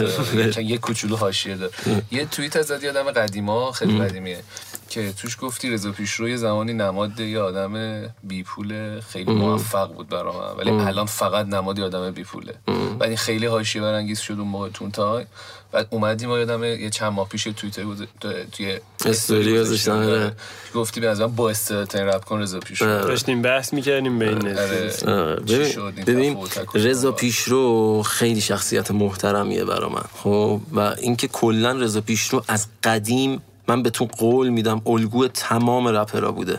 S2: [laughs] یکم یه کوچولو حاشیه داره یه توییت ازت یادم قدیما خیلی قدیمیه. که توش گفتی رضا پیشرو یه زمانی نماد یه آدم بی پول خیلی موفق بود برا من ولی الان فقط نماد یه آدم بی پوله بعد این خیلی حاشیه برانگیز شد اون موقع تون تای بعد اومدیم ما یادم یه چند ماه پیش توییتر گذ- توی
S3: استوری گذاشتم، آره.
S2: گفتی به نظرم با استعدادترین رپ کن رضا پیشرو.
S1: داشتیم بحث می‌کردیم بین
S2: آره.
S3: آره،
S2: چی
S3: ببین, رضا
S2: بود؟
S3: پیشرو خیلی شخصیت محترمیه برا من. خب؟ و اینکه کلا رضا پیشرو از قدیم من به تو قول میدم الگو تمام رپرها بوده.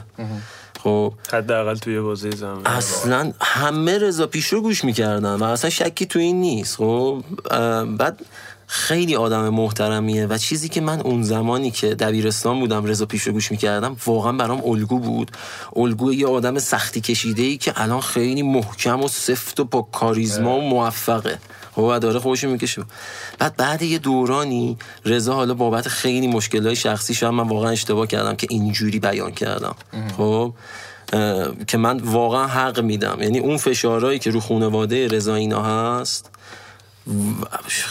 S3: خب.
S1: حداقل توی بازه زمان
S3: اصلا همه رضا پیشرو گوش می‌کردن و اصلا شکی تو این نیست. خب بعد خیلی آدم محترمیه و چیزی که من اون زمانی که دبیرستان بودم رضا پیشرو گوش می‌کردم واقعا برام الگو بود. الگو یه آدم سختی کشیده ای که الان خیلی محکم و سفت و با کاریزما و موفقه. خب و داره خودشو می‌کشه. بعد بعد یه دورانی رضا حالا بابت خیلی مشکلات شخصی شاید من واقعا اشتباه کردم که اینجوری بیان کردم. خب که من واقعا حق میدم. یعنی اون فشارهایی که رو خانواده رضا اینا هست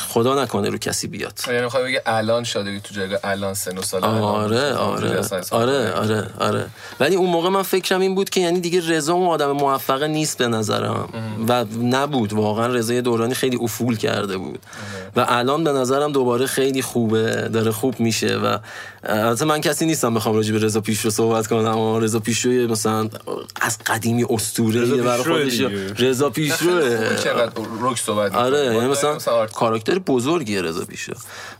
S3: خدا نکنه رو کسی بیاد.
S2: یعنی می‌خوای بگه الان شادگی تو جایگاه الان سن و سال
S3: آره آره آره. آره آره. ولی اون موقع من فکرم این بود که یعنی دیگه رضا اون آدم موفقه نیست به نظرم. و نبود. واقعا رضا دورانی خیلی افول کرده بود. و الان به نظرم دوباره خیلی خوبه. داره خوب میشه. و البته من کسی نیستم بخوام راجع به رضا پیشرو صحبت کنم. اما رضا پیشرو مثلا از قدیمی اسطوره برای خودش. رضا
S2: خوبه چقدر روک صحبت
S3: آره. یعنی مثلا کاراکتر بزرگیه رضا پیشرو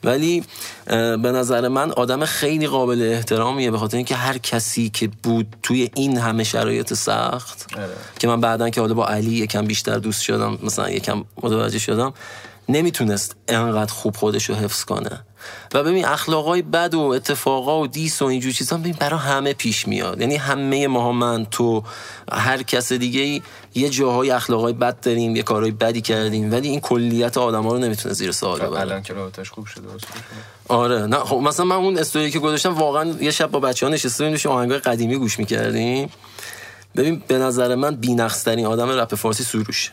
S3: ولی به نظر من آدم خیلی قابل احترامیه به خاطر اینکه هر کسی که بود توی این همه شرایط سخت
S2: آره.
S3: که من بعدا که حالا با علی یکم بیشتر دوست شدم مثلا یکم متوجه شدم نمی‌تونست انقدر خوب خودش رو حفظ کنه و ببین اخلاقای بد و اتفاقا و دیس و اینجور چیزا ببین برای همه پیش میاد. یعنی همه ما من تو هر کس دیگه ای یه جاهای اخلاقای بد داریم یه کارهای بدی کردیم ولی این کلیت آدم ها رو نمی‌تونه زیر سوال ببره.
S2: الان که رابطش خوب شده.
S3: آره. نه خب مثلا من اون استوری که گذاشتم واقعا یه شب با بچه ها نشسته بودیم داشتیم آهنگای قدیمی گوش می‌کردیم. ببین به نظر من بی‌نقص‌ترین آدم رپ فارسی سروشه.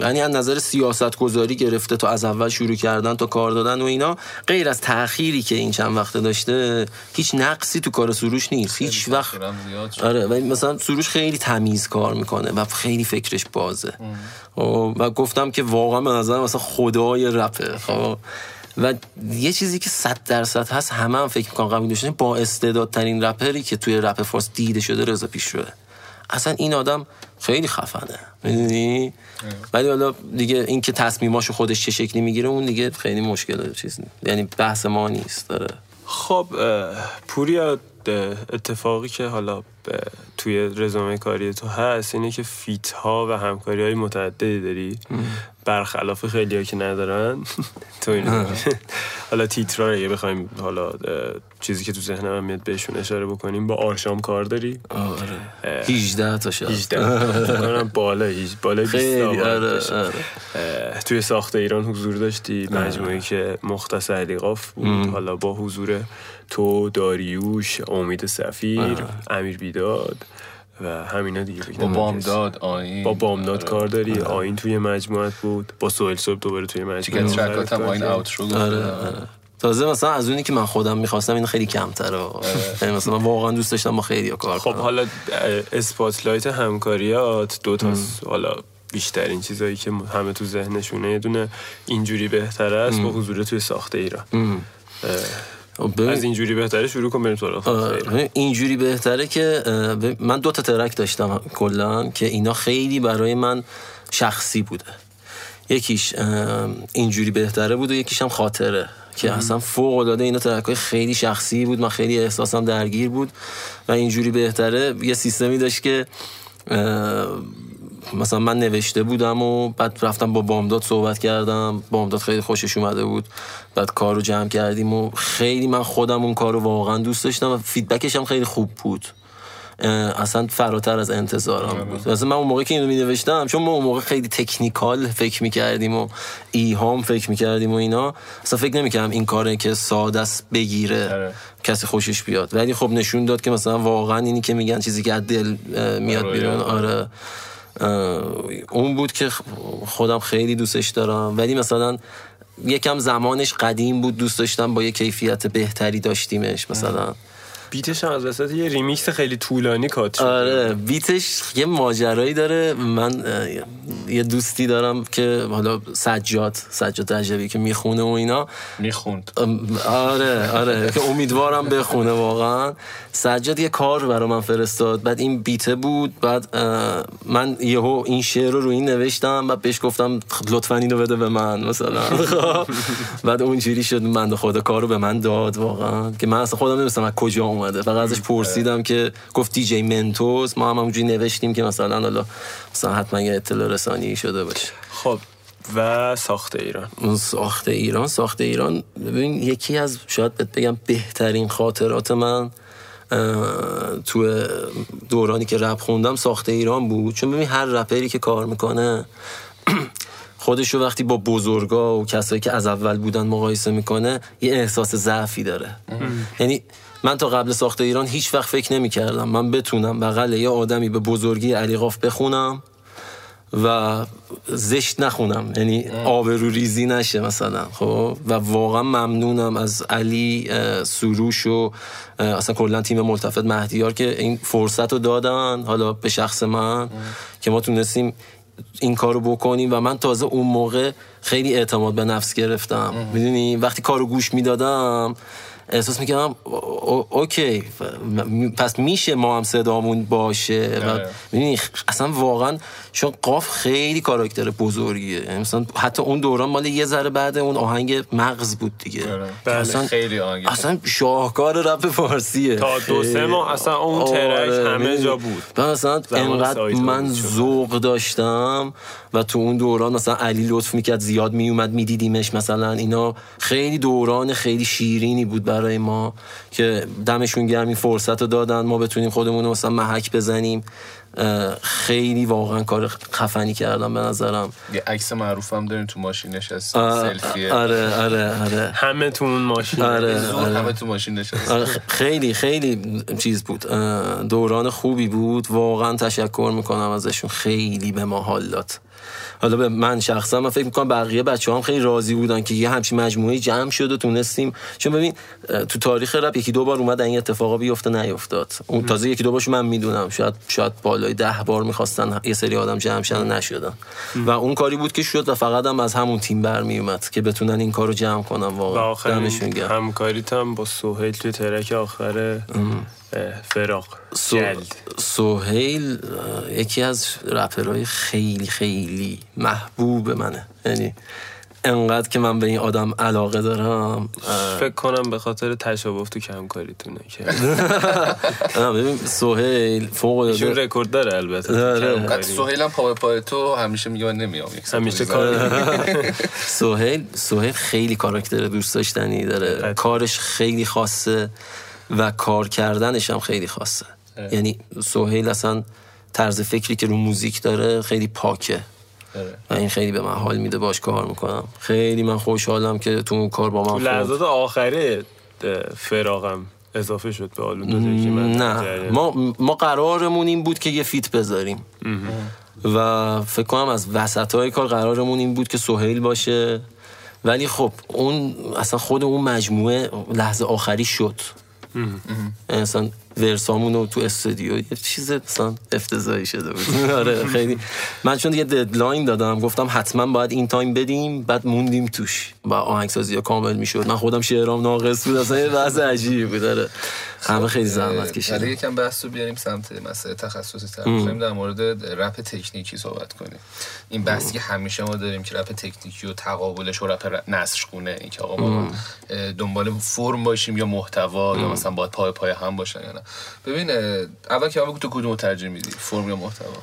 S3: یعنی از نظر سیاست گذاری گرفته تا از اول شروع کردن تا کار دادن و اینا غیر از تأخیری که این چند وقته داشته هیچ نقصی تو کار سروش نیست. هیچ وقت. آره ولی مثلا سروش خیلی تمیز کار می‌کنه و خیلی فکرش بازه. خب، و گفتم که واقعا به نظر مثلا خدای رپه خب و یه چیزی که صد درصد هست همه هم فکر می‌کنم قبول داشتن با استعدادترین رپری که توی رپ فارس دیده شده رضا پیشروه. اصلا این آدم خیلی خفنه. می‌دونی؟ ولی حالا دیگه این که تصمیماشو خودش چه شکلی می‌گیره اون دیگه خیلی مشکل چیز. یعنی بحث ما نیست داره.
S1: خب پوریا اه، اتفاقی که حالا توی رزومه کاری تو هست اینه که فیت ها و همکاری های متعددی داری. برخلاف خیلی ها که ندارن. [laughs] تو این [laughs] حالا تیترا اگه بخوایم حالا چیزی که تو ذهنم میاد بهشون اشاره بکنیم با آرشام کار داری.
S3: آره. 18 تا شاید
S1: 18 [laughs] فکر کنم بالا هیچ بالا 20
S3: خیلی
S1: تا باید
S3: آره
S1: باشه.
S3: آره.
S1: اه، توی ساخت ایران حضور داشتی مجموعی که مختص علیقاف بود. حالا با حضور تو داریوش امید سفیر امیر بیداد و همینا دیگه فکر
S2: با بامداد آین
S1: با بامداد
S2: آره.
S1: کار داری. آین توی مجموعت بود. با سوئل صبح دوباره توی مجموعت
S2: ترکات هم آین. اوترو.
S3: آره آره. تازه مثلا از اونی که من خودم می‌خواستم این خیلی کمتره. یعنی مثلا من واقعا دوست داشتم با خیلی کار
S1: خب حالا اسپاتلایت همکاریات دو تا حالا بیشترین چیزایی که همه تو ذهنشونه یه دونه اینجوری بهتره است با حضور توی ساخت ایران. از اینجوری بهتره شروع کن بریم سراغ.
S3: اینجوری بهتره که من دو تا ترک داشتم کلا که اینا خیلی برای من شخصی بوده. یکیش اینجوری بهتره بود و یکیش هم خاطره که اصلا فوق العاده اینا ترک های خیلی شخصی بود من خیلی احساسم درگیر بود و اینجوری بهتره. یه سیستمی داشت که مثلا من نوشته بودم و بعد رفتم با بامداد صحبت کردم. بامداد خیلی خوشش اومده بود. بعد کار رو جمع کردیم و خیلی من خودم اون کار رو واقعا دوست داشتم و فیدبکش هم خیلی خوب بود. اصلا فراتر از انتظارم بود. اصلا من اون موقع که اینو می نوشتم چون ما اون موقع خیلی تکنیکال فکر می کردیم و ایهام فکر می کردیم و اینا اصلا فکر نمی کردم این کاره که ساده است بگیره
S2: آره.
S3: کسی خوشش بیاد. ولی خب نشون داد که مثلا واقعا اینی که میگن چیزی که از دل میاد
S2: آره،
S3: بیرون
S2: آره.
S3: اون بود که خودم خیلی دوستش دارم. ولی مثلا یکم زمانش قدیم بود دوست داشتم با یه کیفیت بهتری داشتیمش مثلا.
S1: beat ش هم از وسط یه ریمیکس خیلی طولانی cut شد
S3: آره beat ش یه ماجرایی داره. من یه دوستی دارم که حالا سجاد سجاد رجبی که می‌خونه و اینا.
S2: می‌خوند.
S3: آره آره که امیدوارم بخونه واقعا. سجاد یه کار برای من فرستاد. بعد این beat ه بود بعد من یهو این شعر رو روی این نوشتم بعد بهش گفتم لطفا اینو بده به من مثلا. [laughs] خب. بعد اونجوری شد من خدا کار رو به من داد واقعا. که من اصلا خودم نمیستم از کجا اومده. فقط ازش پرسیدم که گفت دی جی منتوس ما هم همونجوری نوشتیم که مثلا حالا مثلا حتما یه اطلاع رسانی شده باشه.
S1: خب و ساخت ایران.
S3: اون ساخت ایران ساخت ایران ببین یکی از شاید بهت بگم بهترین خاطرات من تو دورانی که رپ خوندم ساخت ایران بود. چون ببین هر رپری که کار می‌کنه [clears throat] خودش رو وقتی با بزرگا و کسایی که از اول بودن مقایسه می‌کنه یه احساس ضعفی داره. یعنی من تا قبل ساخت ایران هیچ وقت فکر نمی کردم من بتونم بغل یه آدمی به بزرگی علی قاف بخونم و زشت نخونم. یعنی آبرو ریزی نشه مثلا خب؟ و واقعا ممنونم از علی سروش و اصلا کلا تیم ملتفت مهدیار که این فرصت رو دادن حالا به شخص من که ما تونستیم این کارو بکنیم. و من تازه اون موقع خیلی اعتماد به نفس گرفتم. می‌دونی؟ وقتی کارو گوش می‌دادم احساس می‌کردم او- او- اوکی پس میشه ما هم صدامون باشه و
S2: آره.
S3: می‌دونی اصلا واقعا چون قاف خیلی کاراکتر بزرگیه مثلا حتی اون دوران مال یه ذره بعد اون آهنگ مغز بود دیگه
S2: آره.
S1: بله،
S2: خیلی آهنگ
S3: اصلا شاهکار رپ فارسیه
S1: تا دو سه ماه اصلا اون ترک
S3: آره،
S1: همه
S3: می‌دونی؟
S1: جا بود.
S3: مثلا انقدر من. ذوق داشتم و تو اون دوران مثلا علی لطف می‌کرد زیاد میومد میدیدیمش مثلا اینا خیلی دوران خیلی شیرینی بود برای ما که دمشون گرم این فرصت رو دادن. ما بتونیم خودمون رو مثلا محک بزنیم. خیلی واقعا کار خفنی کردم به نظرم.
S2: یه عکس معروف هم داریم تو ماشین نشست سلفیه.
S3: آره آره آره.
S1: همه تو اون ماشین.
S3: آره آره.
S2: همه تو ماشین نشست
S3: آره، خیلی خیلی چیز بود. دوران خوبی بود. واقعا تشکر می‌کنم ازشون. خیلی به ما حال داد. حالا به من شخصا من فکر می‌کنم بقیه بچه هم خیلی راضی بودن که یه همچین مجموعه جمع شد و تونستیم. چون ببین تو تاریخ رپ یکی دو بار اومد این اتفاقا بیفته نیفتاد اون تازه یکی دو بارش من می‌دونم. شاید شاید بالای ده بار می‌خواستن یه سری آدم جمع شدن نشدن. و اون کاری بود که شد و فقط هم از همون تیم برمیومد که بتونن این کارو جمع کنن. واقعا دمشون گرم.
S1: همکاریت هم با سوهیل توی ترک آخر اه، فراق
S3: سوهیل یکی از رپرهای خیلی خیلی محبوب منه. یعنی انقدر که من به این آدم علاقه دارم
S1: فکر کنم به خاطر تشابه تو کمکاریتونه که. [laughs]
S3: نه، ببین سوهیل فوق
S1: ایشون
S3: العاده
S1: رکورد داره البته.
S2: بعد سهیل هم پا به پای تو همیشه میگه من نمیام
S1: همیشه. کار [laughs]
S3: سوهیل سوهیل خیلی کاراکتر دوست داشتنی داره.
S1: قطعا.
S3: کارش خیلی خاصه. و کار کردنش هم خیلی خاصه.
S2: اه.
S3: یعنی سوهیل اصلا طرز فکری که رو موزیک داره خیلی پاکه. و این خیلی به من حال میده باش کار می‌کنم. خیلی من خوشحالم که تو اون کار با
S1: تو
S3: من خود
S1: لحظات آخره اه، فراقم اضافه شد به آلبوم
S3: نه. ما ما قرارمون این بود که یه فیت بذاریم. و فکر کنم از وسط های کار قرارمون این بود که سهیل باشه. ولی خب اون اصلا خود اون مجموعه لحظه آخری شد. اصلا verse امون رو تو استودیو یه چیز مثلا افتضاحی شده بود. [laughs] آره خیلی. من چون یه deadline دادم گفتم حتما باید این time بدیم بعد موندیم توش. و آهنگسازی کامل می‌شد. من خودم شعرام ناقص بود اصلا یه وضع عجیبی بود. آره. همه خیلی زحمت
S2: ولی
S3: کشیدن
S2: یکم بحث رو بیاریم سمت مسئله تخصصی تر. می‌خوایم در مورد رپ تکنیکی صحبت کنیم. این بحثی که همیشه ما داریم که رپ تکنیکی و تقابلش و رپ این که آقا ما دنبال فرم باشیم یا محتوا یا مثلا باید پای پای هم باشن یا نه. ببین اول که اول تو کدوم ترجیح میدی؟ فرم یا محتوا؟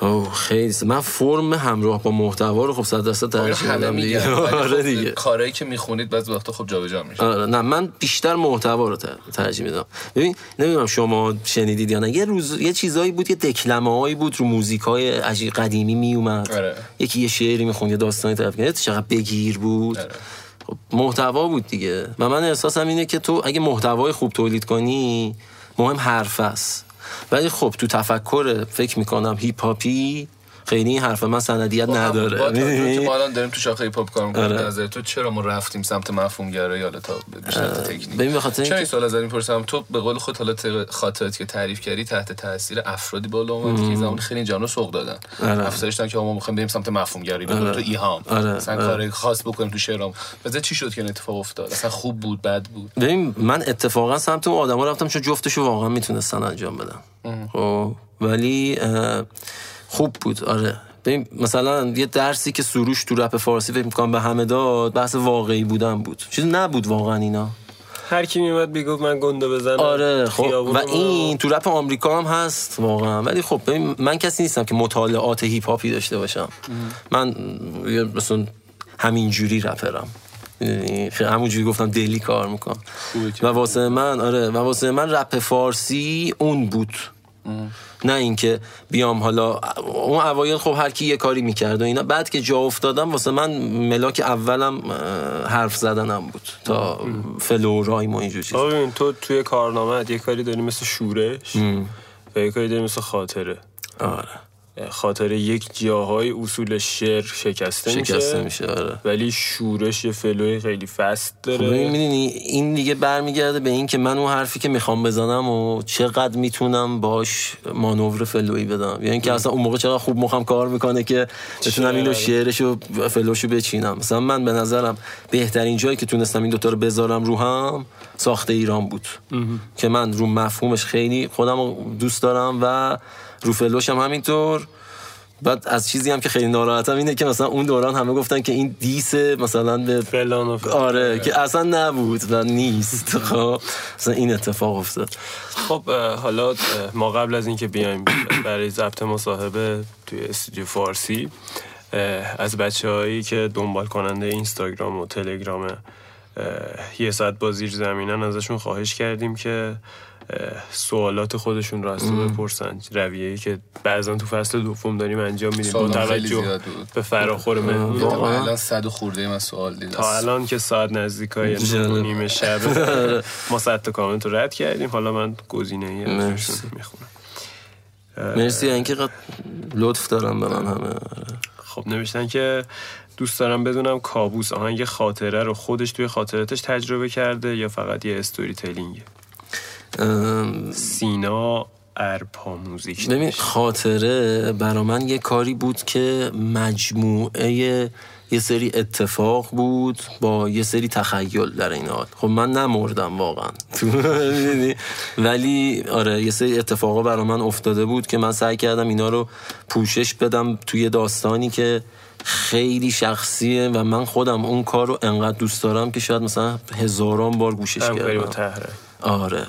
S3: اوه خیلی من فرم همراه با محتوا رو خب صد درصد
S2: آره،
S3: ترجیح میدم دیگه. [laughs] آره
S2: خب
S3: دیگه.
S2: کارهایی که می‌خونید بعضی وقتا خب جابجا میشه.
S3: آره نه من بیشتر محتوا رو تر- ترجیح میدم. ببین نمی‌دونم شما شنیدید یا نه. یه روز یه چیزایی بود یه دکلمه هایی بود رو موزیک های عجیب قدیمی می اومد
S2: آره.
S3: یکی یه شعری می‌خوند یه داستانی طرف کرد. چقدر بگیر بود.
S2: آره.
S3: خب محتوا بود دیگه. و من احساسم اینه که تو اگه محتوای خوب تولید کنی مهم حرف است. ولی خب تو تفکر فکر می‌کنم هیپ هاپی خیلی این حرف من سندیت نداره.
S2: با؟ که ما الان داریم تو شاخه پاپ کار می‌کنیم
S3: آره.
S2: نظر تو چرا ما رفتیم سمت مفهوم گرایی حالا تا بیشتر تکنیک؟
S3: ببین به خاطر
S2: چرا این سوال از این پرسم تو به قول خود حالا خاطراتی که تعریف کردی تحت تاثیر افرادی بالا اومد که زمان خیلی جانو سوق دادن.
S3: آره.
S2: افسرش دادن که ما می‌خوایم بریم سمت مفهوم گرایی به قول تو ایهام.
S3: آره.
S2: مثلا
S3: آره.
S2: کار خاص بکنیم تو شعرام مثلا چی شد که این اتفاق افتاد؟ اصلا خوب بود بد بود؟
S3: ببین من اتفاقا سمت اون آدما رفتم چون جفتشو واقعا می‌تونستن انجام بدن. خب ولی خوب بود آره. ببین مثلا یه درسی که سروش تو رپ فارسی فکر می‌کنم به همه داد بحث واقعی بودن بود. چیز نبود واقعا اینا.
S1: هر کی میومد می‌گفت من گنده بزنم
S3: آره خب و این تو رپ آمریکا هم هست واقعا. ولی خب ببین من کسی نیستم که مطالعات هیپ هاپی داشته باشم. من یه مثلا همینجوری رپرم. یعنی همونجوری گفتم دلی کار می‌کنم. و واسه من آره و واسه من رپ فارسی اون بود. نه اینکه بیام حالا. اون اوایل خب هر کی یه کاری می‌کرد و اینا. بعد که جا افتادم واسه من ملاک اولم حرف زدنم بود تا flow و اینجور چیز
S1: ببین تو توی کارنامه یه کاری داری مثل شورش و یه کاری داری مثل خاطره.
S3: آره.
S1: خاطره یک جاهای اصول شعر شکسته,
S3: شکسته
S1: میشه
S3: میشه آره.
S1: ولی شورش یه flow ی خیلی فست
S3: خب
S1: داره
S3: می‌دونی این دیگه برمیگرده به این که من اون حرفی که می‌خوام بزنم و چقدر می‌تونم باش مانور فلوی بدم. یا اینکه اصلا اون موقع چقدر خوب مخم کار می‌کنه که بتونم اینو شعرشو فلوشو بچینم. مثلا من به نظرم بهترین جایی که تونستم این دوتا رو بذارم رو هم ساخت ایران بود. که من رو مفهومش خیلی خودم دوست دارم و رو فلوشم همینطور. بعد از چیزی هم که خیلی ناراحتم اینه که مثلا اون دوران همه گفتن که این دیس مثلا به
S1: فلان و فلان.
S3: آره که اصلا نبود و نیست. [laughs] خب مثلا این اتفاق افتاد.
S1: خب حالا ما قبل از اینکه بیایم برای ضبط مصاحبه توی استودیو فارسی از بچه هایی که دنبال کننده اینستاگرام و تلگرام یه ساعت با زیر زمینن ازشون خواهش کردیم که سوالات خودشون رو از تو بپرسن. رویه‌ای که بعضا تو فصل دوم داریم انجام میدیم. با توجه. به فراخور مهمون.
S2: الان صد و خورده من سوال دیدم.
S1: تا الان که ساعت نزدیک های
S3: جالب.
S1: نیمه شب. [laughs] ما صد تا کامنت رو رد کردیم. حالا من گزینه ای می‌خونم.
S3: مرسی. اینکه قد لطف دارم به من همه.
S1: خب نوشتن که دوست دارم بدونم کابوس آهنگ خاطره رو خودش توی خاطراتش تجربه کرده یا فقط یه استوری تلینگه سینا ارپا موزیک
S3: ببین. خاطره برا من یه کاری بود که مجموعه یه سری اتفاق بود با یه سری تخیل در این حال. خب من نمردم واقعا؟ [laughs] ولی آره یه سری اتفاقا برا من افتاده بود که من سعی کردم اینا رو پوشش بدم توی داستانی که خیلی شخصیه و من خودم اون کار رو انقدر دوست دارم که شاید مثلا هزاران بار گوشش کردم. آره.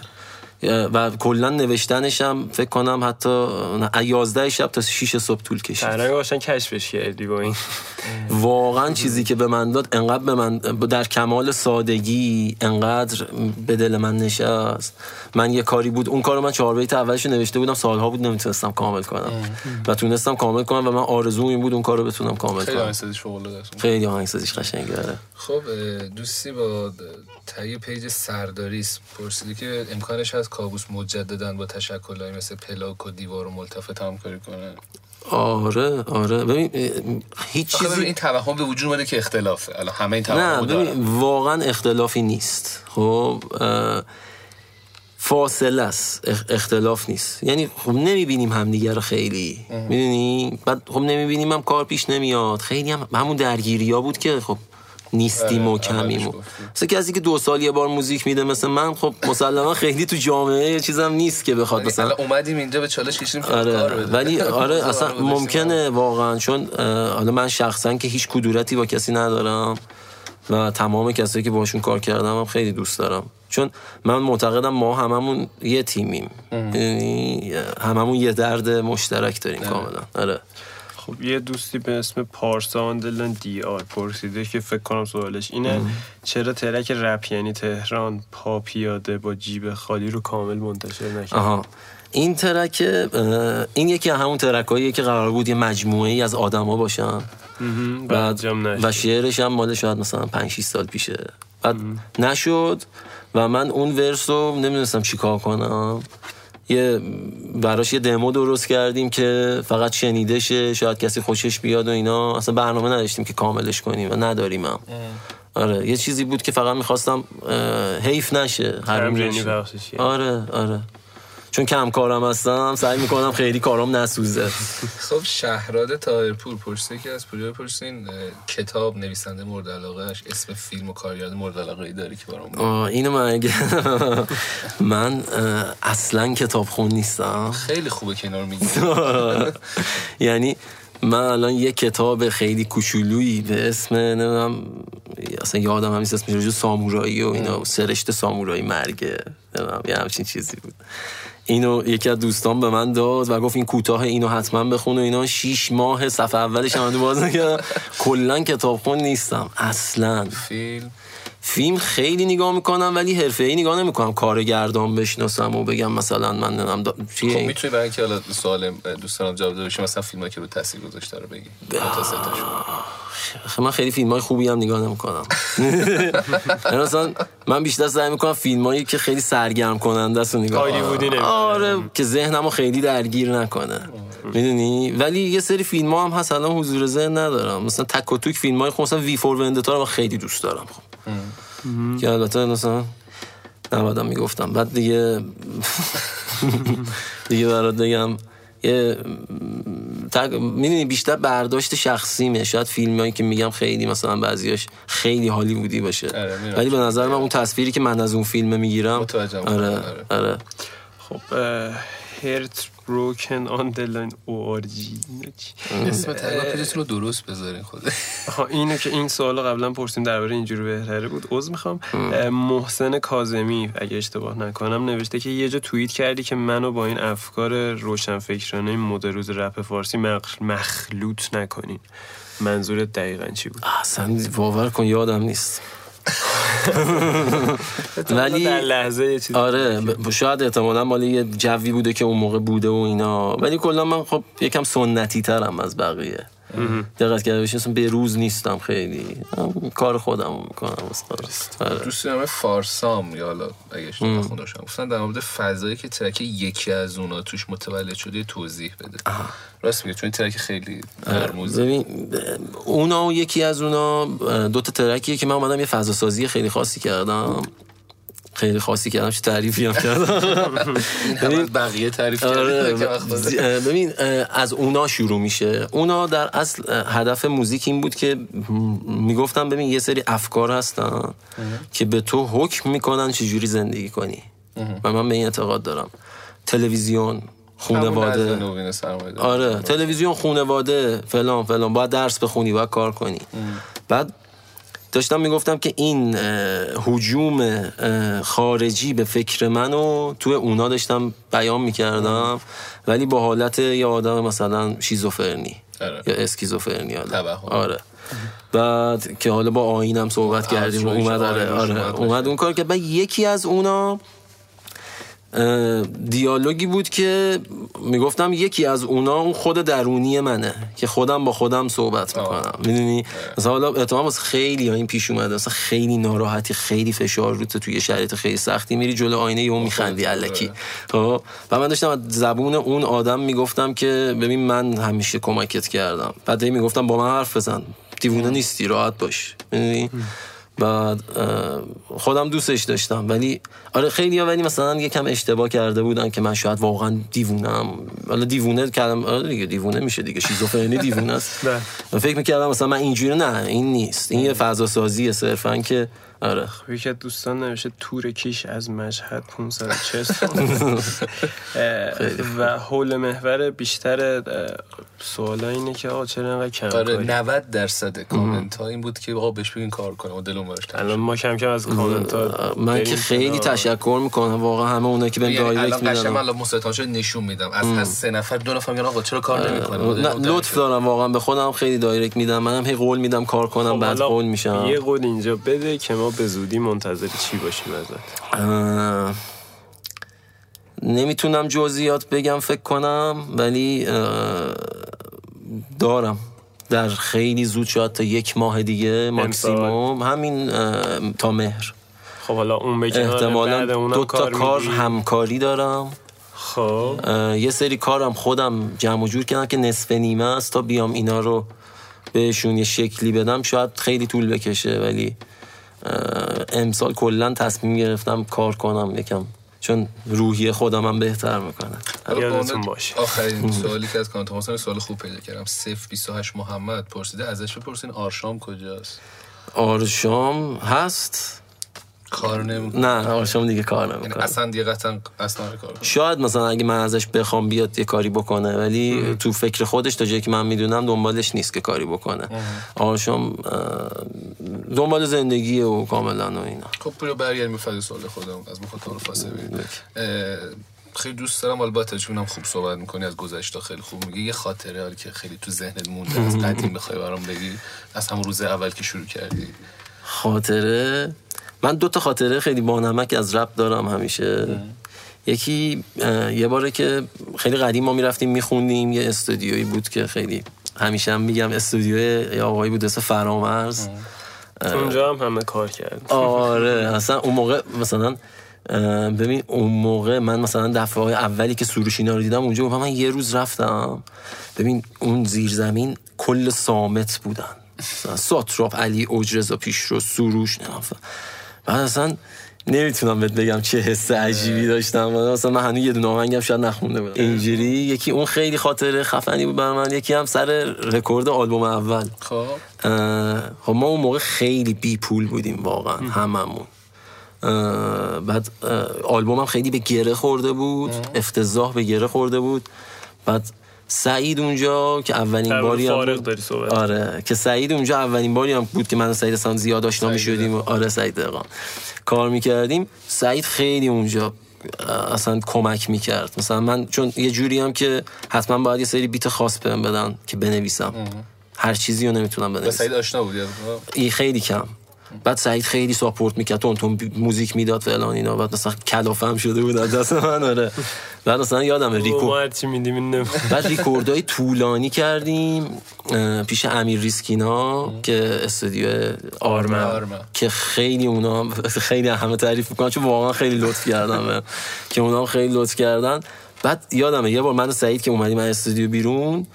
S3: و کلا نوشتنش هم فکر کنم حتی نه، 11 شب تا 6 صبح طول کشید.
S1: تهره باشن کشفش کردی با این. [laughs]
S3: واقعا چیزی که به من داد انقدر به من در کمال سادگی انقدر به دل من نشست. من یه کاری بود اون کارو من چهار بیت اولش نوشته بودم سالها بود نمی‌تونستم کامل کنم. و تونستم کامل کنم و من آرزوم این بود اون کارو بتونم کامل
S2: خیلی
S3: کنم.
S2: آهنگسازیش فوق‌العاده است.
S3: خیلی آهنگسازیش قشنگه. آره.
S2: خب دوستی با تهیه پیج سرداریس پرسیدی که امکانش هست کابوس مجددن با تشکلهای مثل پلاک و دیوار و ملتفت همکاری کنه؟
S3: آره آره. ببین هیچ چیزی
S2: این توهم به وجود اومده که اختلافه الان همه این
S3: نه
S2: توهم
S3: ببین واقعا اختلافی نیست. خب فاصله است. اخ- اختلاف نیست. یعنی خب نمی‌بینیم همدیگه رو خیلی. می‌دونی؟ بعد خب نمی‌بینیم هم کار پیش نمیاد. خیلی هم همون درگیری ها بود که خب نیستیم و
S2: آره،
S3: کمیم و
S2: اولش گفتی.
S3: مثل کسی که دو سال یه بار موزیک میده مثل من خب مسلما خیلی تو جامعه یه چیزم نیست که بخواد مثلا
S2: مثلا اومدیم اینجا به چالش کشیدیم که
S3: آره. ولی [laughs] آره اصلا. ممکنه واقعا چون حالا من شخصا که هیچ کدورتی با کسی ندارم و تمام کسایی که باشون کار کردم هم خیلی دوست دارم چون من معتقدم ما هممون یه تیمیم یعنی هممون یه درد مشترک داریم کاملا آره
S1: خب یه دوستی به اسم پارسا آندلن دی آر پرسیده که فکر کنم سوالش اینه چرا track رپ یعنی تهران پا پیاده با جیب خالی رو کامل منتشر نکرد؟
S3: آها. این track این یکی از همون ترک که قرار بود یه مجموعه ای از آدما باشن. بعد. و شعرش هم مال شاید مثلا 5 6 سال پیشه. بعد نشد و من اون ورس رو نمی‌دونستم چیکار کنم. یه براش یه دمو درست کردیم که فقط شنیده شه شاید کسی خوشش بیاد و اینا. اصلا برنامه نداشتیم که کاملش کنیم و نداریم هم. آره یه چیزی بود که فقط می‌خواستم حیف نشه
S1: کرد.
S3: آره آره. چون کم کارم هستم سعی می‌کنم خیلی کارم نسوزه.
S2: خب شهراد تاهرپور پرسیده که از پوریا پرسین کتاب نویسنده مورد علاقهش اسم فیلم و کارگردان مورد علاقه ای داری که برام
S3: اینو من اگه [laughs] من اصلا کتاب خون نیستم.
S2: خیلی خوبه که اینا رو میگی [laughs]
S3: یعنی من الان یه کتاب خیلی کوچولویی به اسم نمی‌دونم اصلا یادم هم نیست اسمش به سامورایی و اینا سرشت سامورایی مرگه نمی‌دونم یه همچین چیزی بود. اینو یکی از دوستان به من داد و گفت این کوتاه اینو حتما بخون و اینا. شیش ماه صفحه اولش هم باز نکردم. کلا کتابخون نیستم. اصلا.
S2: فیلم.
S3: فیلم خیلی نگاه می‌کنم ولی حرفه ای نگاه نمی‌کنم. کارگردان بشناسم و بگم مثلا من نمی‌دونم دا...
S2: خب؟ می‌تونی برای اینکه حالا سوال دوستانم جواب داده باشی مثلا فیلمایی که رو تاثیر گذاشته رو بگی.
S3: خب من خیلی فیلم های خوبی هم نگاه نمی‌کنم. [laughs] مثلا من بیشتر سعی می‌کنم فیلم هایی که خیلی سرگرم کننده است نگاه کنم. آره که ذهنمو خیلی درگیر نکنه. می‌دونی؟ ولی یه سری فیلم ها هم هست الان حضور ذهن ندارم. مثلا تک و توک فیلم های خب مثلا وی فور وندتا رو من خیلی دوست دارم. خب که البته مثلا نبادم می‌گفتم بعد دیگه [laughs] دیگه برات بگم یه تق... می‌دونی بیشتر برداشت شخصیمه شاید فیلم هایی که میگم خیلی مثلا بعضیاش خیلی هالیوودی باشه
S2: آره،.
S3: ولی به نظر من اون تصویری که من از اون فیلم می‌گیرم. آره
S2: آره.
S3: آره
S1: خب هرت بروکن آندلن او آر جی
S2: اسم تقریبا پیجتون رو درست بذارین خود
S1: اینو که این سوال قبلا پرسیم درباره اینجوری بهتره بود عذر می‌خوام. محسن کاظمی اگه اشتباه نکنم نوشته که یه جا توییت کردی که منو با این افکار روشنفکرانه مد روز رپ فارسی مخ- مخلوط نکنین. منظورت دقیقا چی بود؟
S3: اصلا باور کن یادم نیست. [laughs] ولی
S1: در لحظه یه چیز
S3: آره شاید احتمالا مال یه جوی بوده که اون موقع بوده و اینا. ولی کلا من خب یکم سنتی ترم از بقیه. دقت کرده باشی اصلا به روز نیستم خیلی. کار خودم می‌کنم آره.
S2: دوست دارم فارسام یا حالا اگه اشتباه خونده باشم. گفتن در مورد فضایی که ترک یکی از اونا توش متولد شده توضیح بده. راست میگه چون ترک خیلی مرموزه.
S3: ببین اونا و یکی از اونا دو تا ترکیه که من اومدم یه فضا سازی خیلی خاصی کردم. خیلی خاصی کردم چه تعریفی هم کردم.
S2: این بقیه تعریف
S3: آره
S2: کرده
S3: ببین از اونا شروع میشه. اونا در اصل هدف موزیک این بود که می‌گفتم ببین یه سری افکار هستن که به تو حکم می‌کنن چجوری زندگی کنی. و من به این اعتقاد دارم. تلویزیون خونواده. آره تلویزیون خونواده فلان فلان. باید درس بخونی باید کار کنی. بعد داشتم می‌گفتم که این حجوم خارجی به فکر منو توی اونا داشتم بیان می‌کردم ولی با حالت یه آدم مثلا شیزوفرنی
S2: آره.
S3: یا اسکیزوفرنی. آره بعد که حالا با آینم صحبت کردیم اومد آره, آره
S2: اومد.
S3: اون کار که بعد یکی از اونا دیالوگی بود که می‌گفتم یکی از اونا اون خود درونی منه که خودم با خودم صحبت می‌کنم. می‌دونی؟ مثلا حالا احتمال واسه خیلی ها این پیش اومده. مثلا خیلی ناراحتی خیلی فشار روت توی شرایط خیلی سختی میری جلو آینه یهو میخندی الکی خب؟ و من داشتم از زبون اون آدم می‌گفتم که ببین من همیشه کمکت کردم. بعد می‌گفتم با من حرف بزن. دیوونه نیستی راحت باش. می‌دونی؟ بعد خودم دوستش داشتم. ولی آره خیلی ها ولی مثلا یکم اشتباه کرده بودن که من شاید واقعا دیوونم. حالا دیوونه کردم. آره دیگه دیوونه میشه دیگه. شیزوفرنی دیوونه است. [laughs] من فکر می‌کردم مثلا من اینجوری نه این نیست. این یه فضا سازیه صرفا که آره.
S1: یکی از دوستان نوشته تور کیش از مشهد 540 و [laughs] حول محور بیشتر سوالا اینه که آقا چرا انقدر کم
S2: آره 90 درصد کامنت ها این بود که آقا بهش بگین کار کنه و دلم براش
S1: الان ما کم کم از کامنت ها
S3: من که خیلی تشکر می‌کنم. واقعا همه اونایی که به
S2: یعنی
S3: دایرکت
S2: الان
S3: میدن
S2: قشنگ من مستطان شد نشون میدم. از از سه نفر دو نفر میگن آقا چرا کار نمی‌کنه
S3: نه لطف دارم واقعا. به خودم خیلی دایرکت میدم. منم هی قول میدم کار کنم بعد
S1: حالا
S3: قول میشم.
S1: یه قول اینجا بده که ما به زودی منتظر چی باشیم ازت؟
S3: اه، نمی‌تونم جزئیات بگم فکر کنم ولی اه، دارم. در خیلی زود شاید تا یک ماه دیگه ماکسیموم. همین اه، تا مهر.
S1: خب حالا اون
S3: احتمالا دو تا کار
S1: می‌دی؟
S3: همکاری دارم.
S1: خب.
S3: یه سری کارم خودم جمع و جور کردم که نصف نیمه است تا بیام اینا رو بهشون یه شکلی بدم. شاید خیلی طول بکشه ولی امسال کلا تصمیم گرفتم کار کنم یکم چون روحی خودم هم بهتر می‌کنه.
S1: یادتون باشه.
S2: آخرین سوالی که از کانت مثلا سوال خوب پیدا کردم. 028 محمد پرسیده ازش بپرسین آرشام کجاست؟
S3: آرشام هست.
S2: کار نمی‌کنه.
S3: نه آرشام دیگه کار
S2: یعنی
S3: نمی‌کنه
S2: اصلا دیگه قطعا اصلا کار
S3: شاید مثلا اگه من ازش بخوام بیاد یه کاری بکنه ولی تو فکر خودش تا جایی که من می‌دونم دنبالش نیست که کاری بکنه. اه، دنبال زندگی و کاملا و اینا.
S2: خب برو برگردیم به سوال خودم. از مخاطب فاصله خیلی دوست دارم. البته چونم خوب صحبت می‌کنی از گذشته خیلی خوب میگی. یه خاطره حالی که خیلی تو ذهنت مونده از قدیم بخوای برام بگی. از همون روز اول که شروع کردی.
S3: خاطره؟ من دو تا خاطره خیلی بانمک از رپ دارم همیشه. یکی یه باره که خیلی قدیم ما می‌رفتیم میخوندیم یه استودیویی بود که خیلی همیشه هم میگم استودیو یه آقایی بود اسم فرامرز.
S1: اونجا هم همه کار کرد
S3: آره [laughs] اصلا اون موقع مثلا ببین اون موقع من مثلا دفعه های اولی که سروش اینا رو دیدم اونجا من یه روز رفتم. ببین اون زیرزمین کل سامت بودن. ساتراپ علی اجرزا پیشرو سروش نه بعد اصلا نمی‌تونم بهت بگم چه حس عجیبی داشتم. مثلا من هنوز یه دونه آهنگم شاید نخونده بودم. اینجوری؟ یکی اون خیلی خاطره خفنی بود بر من یکی هم سر رکورد آلبوم اول.
S2: خب.
S3: خب ما اون موقع خیلی بی پول بودیم واقعا هممون. اه، بعد آلبومم خیلی به گره خورده بود افتضاح به گره خورده بود. بعد سعید اونجا که اولین باری هم
S1: فارغ
S3: بود-
S1: داری صحبت
S3: آره که سعید اونجا اولین باری هم بود که من و سعید اصلا زیاد آشنا می شدیم آره سعید دقیقا کار می‌کردیم. سعید خیلی اونجا اصلا کمک می‌کرد. مثلا من چون یه جوری هم که حتما باید یه سری بیت خاص بهم بدن که بنویسم. هر چیزی رو نمی‌تونم
S2: به
S3: بنویسم.
S2: سعید آشنا بودی؟
S3: این خیلی کم. بعد سعید خیلی support می‌کرد. تون تون موزیک می‌داد فلان اینا. بعد مثلا کلافم شده بود از دست من آره. بعد مثلا یادم
S1: ما
S3: ریکو
S1: هرچی میدیم؟
S3: بعد ریکوردای طولانی کردیم پیش امیر ریسکینا که استودیو آرمن. که خیلی اونا خیلی همه تعریف می‌کنن. چون واقعا خیلی لطف کردن. که اونا خیلی لطف کردن. بعد یادمه یه بار من و سعید که اومدیم از استودیو بیرون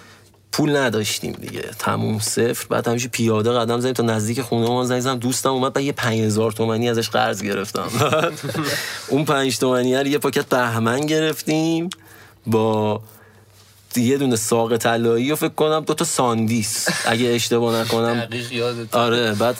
S3: پول نداشتیم دیگه. تموم صفر. بعد همیشه پیاده قدم زدیم. تا نزدیک خونه ما زنگ زدم دوستم اومد بعد یه 5000 تومانی ازش قرض گرفتم. اون 5 تومانی رو یه پاکت بهمن گرفتیم با یه دونه ساق طلایی و فکر کنم دو تا ساندیس اگه اشتباه نکنم. آره بعد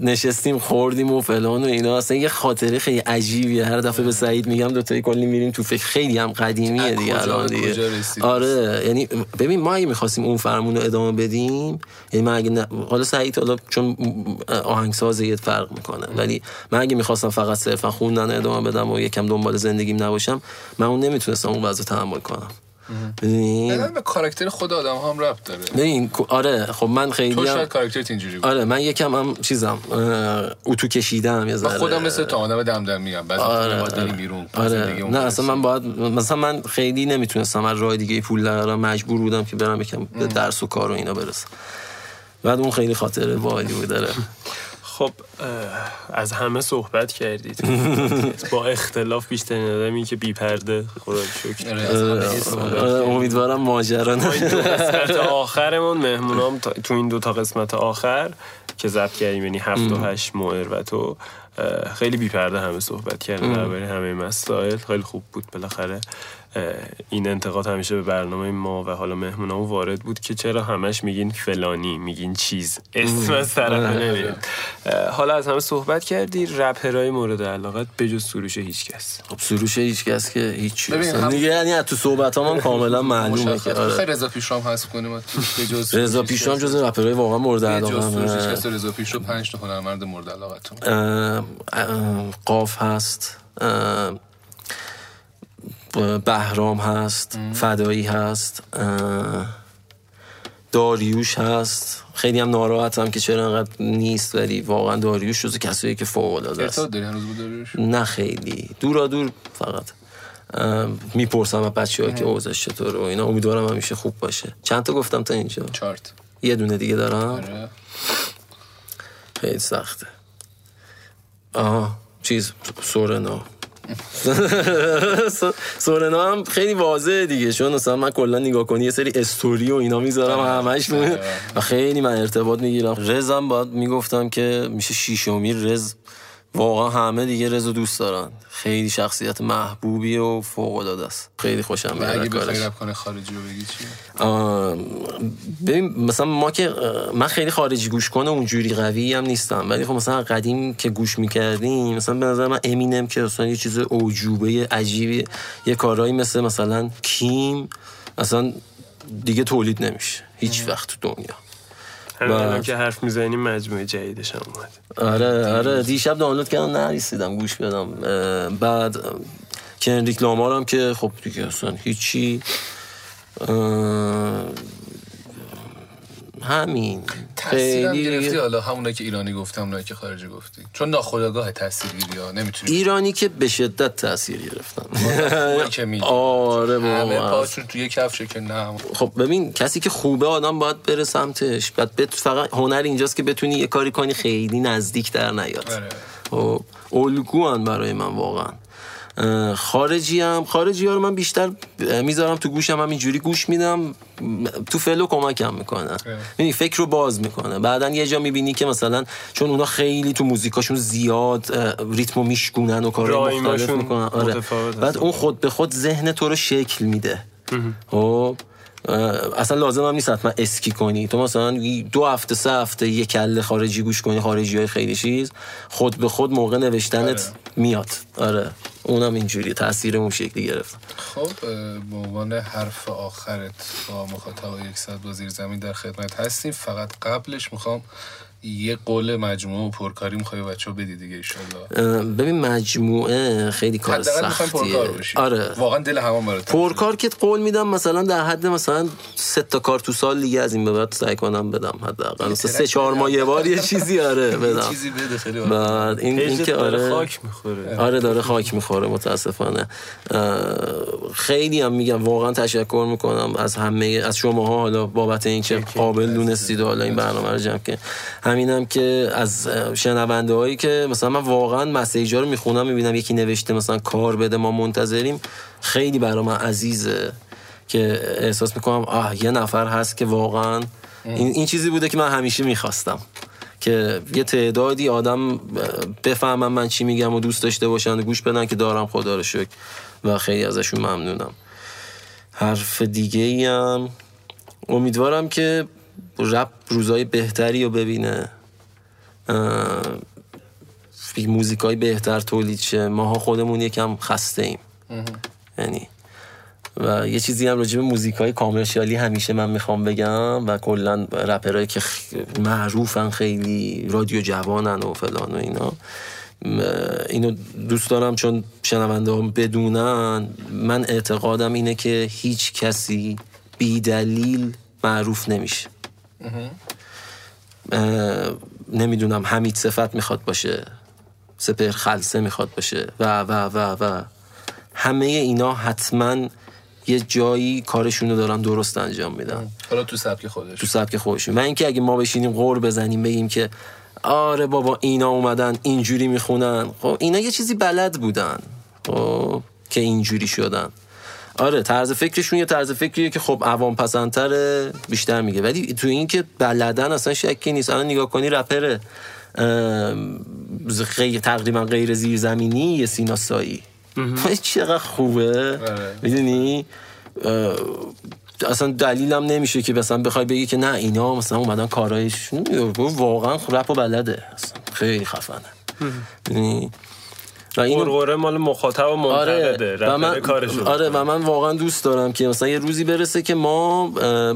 S3: نشستیم خوردیم و فلان و اینا. اصلا یه خاطره خیلی عجیبیه. هر دفعه به سعید میگم دو تایی کلی میریم تو فکر. خیلی هم قدیمیه دیگه الان دیگه؟ آره یعنی ببین ما اگه می‌خواستیم اون فرمون رو ادامه بدیم یعنی من اگه نه- حالا سعید حالا چون آهنگساز یه فرق می‌کنه. ولی من اگه می‌خواستم فقط صرفا خوندن ادامه بدم و یکم دنبال زندگیم نباشم من اون نمی‌تونستم اون وضع تحمل کنم. ببین.
S2: به کاراکتر خود آدم هم ربط داره.
S3: ببین آره خب من
S2: تو
S3: خیلی هم
S2: شاید کاراکترت اینجوری بود.
S3: آره من یکم هم چیزم اه، اتو کشیدم یه ذره
S2: خودم مثل تو آدم دم میگم. بعضی
S3: آره،
S2: آره. بیرون
S3: آره. نه اصلا. من باید مثلا من خیلی نمی‌تونستم از راه دیگه پول درارم مجبور بودم که برم یکم به درس و کار و اینا برسم. بعد اون خیلی خاطره باحالی بود داره [laughs]
S1: خب از همه صحبت کردید. [laughs] با اختلاف بیشترین آدمی که بی پرده. خدا شکر.
S2: آره،
S3: آره، امیدوارم ماجرا
S1: قسمت [laughs] آخرمون مهمونام تو این دو تا قسمت آخر که ضبط کردیم یعنی هفت و هشت ماه و تو خیلی بیپرده همه صحبت کردن درباره همه مسائل. خیلی خوب بود بالاخره. این انتقاد همیشه به برنامه ما و حالا مهمونامون وارد بود که چرا همش میگین فلانی میگین چیز. اسم از طرف حالا از همه صحبت کردی رپرای مورد علاقت بجز سروش هیچ کس.
S3: خب سروش هیچ کس که هیچ
S2: هم-
S3: دیگه یعنی از تو صحبت هم کاملا [laughs] معلومه که آره.
S2: رضا پیشرام حذف کنیم. از تو. به جز
S3: رضا پیشرام جز رپرهای واقعا مورد
S2: به
S3: علاقه
S2: جز سروش رضا پیشرو پنج تا هنرمند مورد علاقتون.
S3: قاف هست. بهرام هست فدایی هست داریوش هست. خیلی هم ناراحتم که چرا انقدر نیست ولی واقعا داریوش جز کسایی که فوق العاده است
S2: داریوش؟
S3: نه خیلی. دورا دور فقط. می‌پرسم از بچه ها که اوضاعش چطوره و اینا. امیدوارم همیشه خوب باشه. چند تا گفتم تا اینجا؟
S2: چارت
S3: یه دونه دیگه دارم؟
S2: آره.
S3: خیلی سخته. آها چیز سورنا. [laughs] سورنا هم خیلی واضحه دیگه. چون مثلا من کلا نگاه کنی یه سری استوری و اینا می‌ذارم همش و خیلی من ارتباط می‌گیرم. رزم باید می‌گفتم که میشه شیشمی رز واقعا همه دیگه رز رو دوست دارن. خیلی شخصیت محبوبی و فوق العاده است. خیلی خوشم
S2: و
S3: میاد
S2: اگه بخوای رپ کنه خارجی رو بگی چی؟
S3: ببین مثلا ما که من خیلی خارجی گوش کنه اونجوری قوی هم نیستم. ولی خب مثلا قدیم که گوش می‌کردیم مثلا به نظر من امینم که مثلا یه چیز اوجوبه عجیبی یه کارهایی مثل مثلا کیم اصلا دیگه تولید نمیشه. هیچ وقت تو دنیا.
S1: همین الان که حرف می‌زنیم مجموعه جدیدش هم اومد.
S3: آره آره دیشب دانلود کردم نرسیدم گوش بدم. بعد کنریک لامار هم که خب دیگه اصلا هیچی. همین.
S2: تاثیرم
S3: خیلی.
S2: گرفتی؟ حالا همونایی که ایرانی گفتم اونایی که خارجی گفتی. چون ناخودآگاه تاثیر گیری ها نمی‌تونی.
S3: ایرانی که به شدت تاثیر گرفتن.
S2: اونی که میگی.
S3: آره
S2: همه
S3: بابا
S2: پاشون توی کفشه که نه.
S3: خب ببین کسی که خوبه آدم باید بره سمتش. بعد بت... فقط هنر اینجاست که بتونی یه کاری کنی خیلی نزدیک در نیاد.
S2: آره.
S3: خب الگو برای من واقعا. خارجی هم خارجی ها رو من بیشتر می‌ذارم تو گوشم هم اینجوری گوش میدم. تو فلو کمکم می‌کنه. یعنی فکر رو باز می‌کنه. بعدا یه جا می‌بینی که مثلا چون اونا خیلی تو موزیکاشون زیاد ریتمو میشکونن و کارهای مختلف می‌کنن. آره. بعد. اون خود به خود ذهن تو رو شکل میده. خب؟ اصلا لازم هم نیست حتما اسکی کنی. تو مثلا دو هفته سه هفته یه کله خارجی گوش کنی خارجی های خیلی چیز. خود به خود موقع نوشتنت
S2: آره.
S3: میاد. آره. اونم اینجوری تاثیر اون شکلی گرفت.
S2: خب به عنوان حرف آخرت با مخاطب یک ساعت با زیر زمین در خدمت هستیم. فقط قبلش می‌خوام یه قول مجموعه و پرکاری می‌خوای بچه ها بدی دیگه ایشالله.
S3: ببین مجموعه خیلی کار سختیه. آره.
S2: واقعا دل همه برات
S3: پرکار که قول میدم مثلا در حد مثلا سه تا کار تو سال دیگه از این به بعد سعی کنم بدم حداقل. مثلا سه چهار ماه یه بار یه چیزی آره [laughs]
S2: یه
S3: بدم.
S2: چیزی بده خیلی.
S3: بعد این, این که آره.
S1: خاک می‌خوره.
S3: آره داره خاک می‌خوره متاسفانه. خیلی هم میگم واقعا تشکر می‌کنم از همه از شما ها حالا بابت اینکه قابل دونستید و حالا این برنامه رو جمع که همینم که از شنونده هایی که مثلا من واقعا مسیج ها رو می‌خونم می‌بینم یکی نوشته مثلا کار بده ما منتظریم. خیلی برا من عزیزه که احساس می‌کنم آه یه نفر هست که واقعا این, این چیزی بوده که من همیشه می‌خواستم. که یه تعدادی آدم بفهمم من چی میگم و دوست داشته باشن و گوش بدن که دارم خدا رو شکر و خیلی ازشون ممنونم. حرف دیگه ای هم. امیدوارم که رپ روزای بهتری رو ببینه. موزیک های بهتر تولید شه. ماها خودمون یکم خسته ایم. یعنی و یه چیزی هم راجع به موزیک های کامرشیالی همیشه من می‌خوام بگم و کلا رپرهایی که معروفن خیلی رادیو جوانن و فلان و اینا. اینو دوست دارم چون شنونده هم بدونن. من اعتقادم اینه که هیچ کسی بی دلیل معروف نمیشه. نمی‌دونم حمید صفت می‌خواد باشه سپر خلصه می‌خواد باشه و و و و. همه اینا حتما یه جایی کارشون رو دارن درست انجام میدن.
S2: حالا تو سبک خودش.
S3: تو سبک خودشون. و اینکه اگه ما بشینیم غور بزنیم بگیم که آره بابا اینا اومدن اینجوری می‌خونن. خب اینا یه چیزی بلد بودن. خب که اینجوری شدن. آره طرز فکرشون یه طرز فکریه که خب عوام پسندتره بیشتر میگه. ولی تو این که بلدن اصلا شکی نیست. الان نگاه کنی رپره غیر تقریبا غیر زیرزمینی یه سینا سایی. چقدر خوبه. می‌دونی؟ اصلا دلیلم نمیشه که مثلا بخوای بگی که نه اینا مثلا اومدن کارایشون واقعا رپ و بلده. اصلا خیلی خفنه.
S1: قرقره مال مخاطب و منتقده
S3: آره و من آره و من واقعا دوست دارم که مثلا یه روزی برسه که ما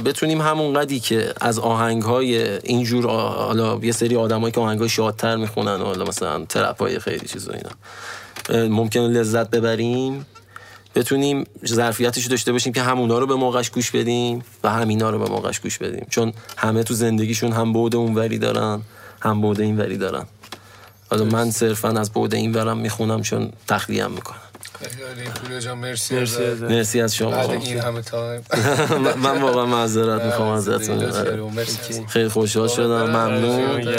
S3: بتونیم همون قدی که از آهنگ های اینجور حالا یه سری آدمایی که آهنگ های شادتر می‌خونن حالا مثلا ترپ های خیلی چیز و اینا ممکن لذت ببریم. بتونیم ظرفیتش داشته باشیم که همونا رو به موقعش گوش بدیم و همینا رو به موقعش گوش بدیم. چون همه تو زندگیشون هم بود اون وری دارن هم بود این وری دارن. حالا من صرفا از بود این ورم می‌خونم چون تخلیم می‌کنم.
S2: مرسی,
S3: مرسی, از شما.
S2: بعد این همه تایم [laughs]
S3: من واقعا معذرت می‌خوام ازتون. خیلی خوشحال شدم. ممنون.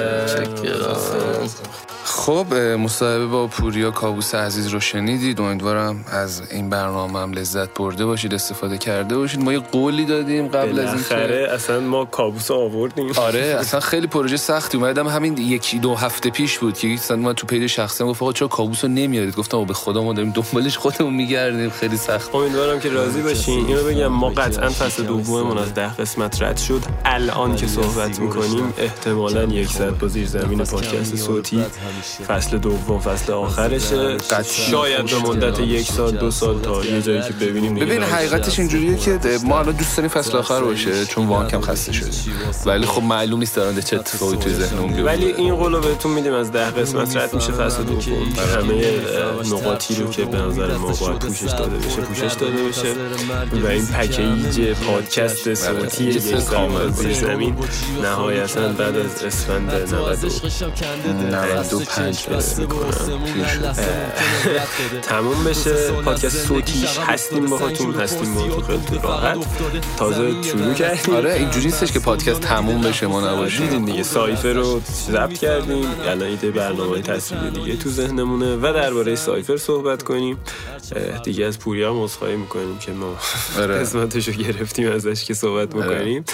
S2: خب مصاحبه با پوریا کابوس عزیز رو شنیدید. امیدوارم از این برنامه هم لذت برده باشید استفاده کرده باشید. ما یه قولی دادیم قبل از این
S1: خره اصلا ما کابوس آوردیم.
S2: آره [laughs] اصلا خیلی پروژه سختی اومدم همین یکی دو هفته پیش بود که مثلا من تو پیج شخصی گفت آقا چرا کابوس رو نمیارید؟ گفتم به خدا ما داریم دنبالش خودمون میگردیم. خیلی سخت.
S1: امیدوارم که راضی باشین. اینو بگم ما قطعا فصل دوممون از ده قسمت رد شد. الان که صحبت می‌کنیم احتمالا یک ساعت با زیر زمین پادکست صوتی. فصل دوم فصل آخرشه. شاید به مدت یک سال دو سال تا یه جایی که ببینیم
S2: ببین حقیقتش اینجوریه که ما الان دوست داریم فصل آخر باشه چون وان کم خسته شده. ولی خب معلوم نیست دارن چه اتفاقی توی ذهنمون بیفته.
S1: ولی این قولو بهتون میدیم از ده قسمت رد میشه فصل دوم. همه نقاطی رو که به نظر ما باید پوشش داده بشه پوشش داده بشه. و این پکیج پادکست صوتی یک سال زیر زمین. نهایتا بعد از اسفند 92 تموم بشه. پادکست صوتیش هستیم باهاتون هستیم با خیلی راحت. تازه شروع کردیم.
S2: آره اینجوری نیستش که پادکست تموم بشه ما نباشیم
S1: دیدین دیگه سایفر رو ضبط کردیم. الان ایده برنامه تصویری دیگه تو ذهنمونه و درباره سایفر صحبت کنیم. دیگه از پوریا هم عذرخواهی می‌کنیم که ما
S2: آره.
S1: قسمتش رو گرفتیم ازش که صحبت می‌کنیم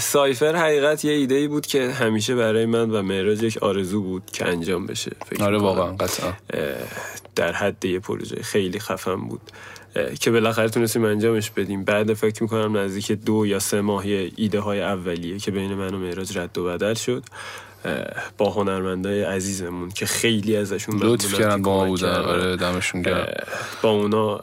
S1: سایفر حقیقت یه ایده ای بود که همیشه برای من و معراج یک آرزو بود که انجام بشه فکر
S2: آره واقعا قطعا.
S1: در حد یه پروژه خیلی خفن بود. که بالاخره تونستیم انجامش بدیم. بعد فکر می‌کنم نزدیک دو یا سه ماه ایده های اولیه که بین من و معراج رد و بدل شد. با هنرمندای عزیزمون که خیلی ازشون
S2: لطف کردن با ما بودن. آره دمشون گرم.
S1: با اونا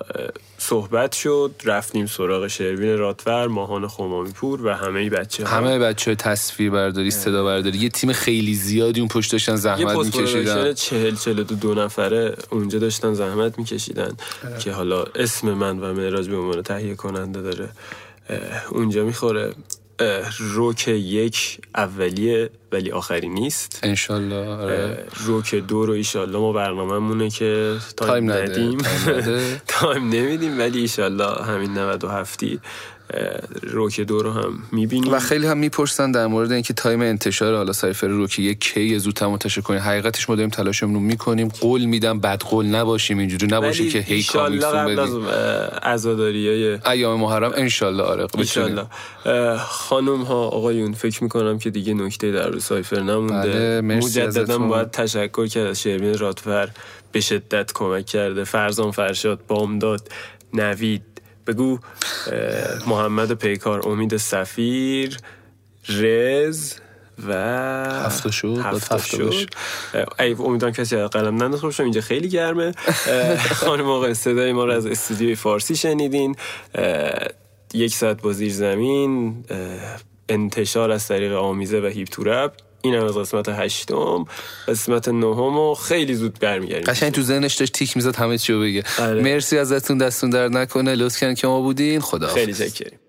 S1: صحبت شد رفتیم سراغ شروین راتور ماهان خمامی پور و همه بچه
S2: ها همه بچه های تصویر برداری صدا برداری. یه تیم خیلی زیادی اون پشت داشتن زحمت میکشیدن.
S1: یه چهل چهل دو, دو نفره اونجا داشتن زحمت میکشیدن. که حالا اسم من و معراج به عنوان تهیه کننده داره اونجا می‌خوره. روک یک اولیه ولی آخری نیست.
S2: انشالله آره.
S1: روک دو رو ایشالله ما برنامه مونه که time, ندیم. [laughs] time نمیدیم ولی ایشالله همین 97 روک دو رو هم می‌بینیم.
S2: و خیلی هم می‌پرسن در مورد اینکه time انتشار حالا cypher روک یک کی زودتر منتشر کنیم حقیقتش ما داریم تلاشمون رو می‌کنیم. قول میدم بدقول نباشیم. اینجوری نباشه که هی
S1: coming soon بدیم. عزاداریای
S2: ایام محرم انشالله آره
S1: انشالله. خانم ها آقایون فکر می‌کنم که دیگه نکته در رو سایفر نمونده.
S2: بله
S1: مجددا باید تشکر کرد از شیرین راتفر به شدت کمک کرده. فرزان فرشاد بامداد نوید بگو محمد پیکار امید سفیر رز و
S2: هفته شد
S1: هفته شد ای امیدوارم کسی قلم ننداخته باشم اینجا خیلی گرمه. خانم آقا صدای ما رو از استودیوی فارسی شنیدین. یک ساعت با زیر زمین. انتشار از طریق آمیزه و هیپ تورپ این هم از قسمت هشتم قسمت نهم و خیلی زود برمیگردیم.
S2: قشنگ تو ذهنش داشت تیک می‌زد همه چی رو بگه. آره. مرسی ازتون دستون در نکنه. لطف که ما بودین. خدا
S1: خیلی چکریم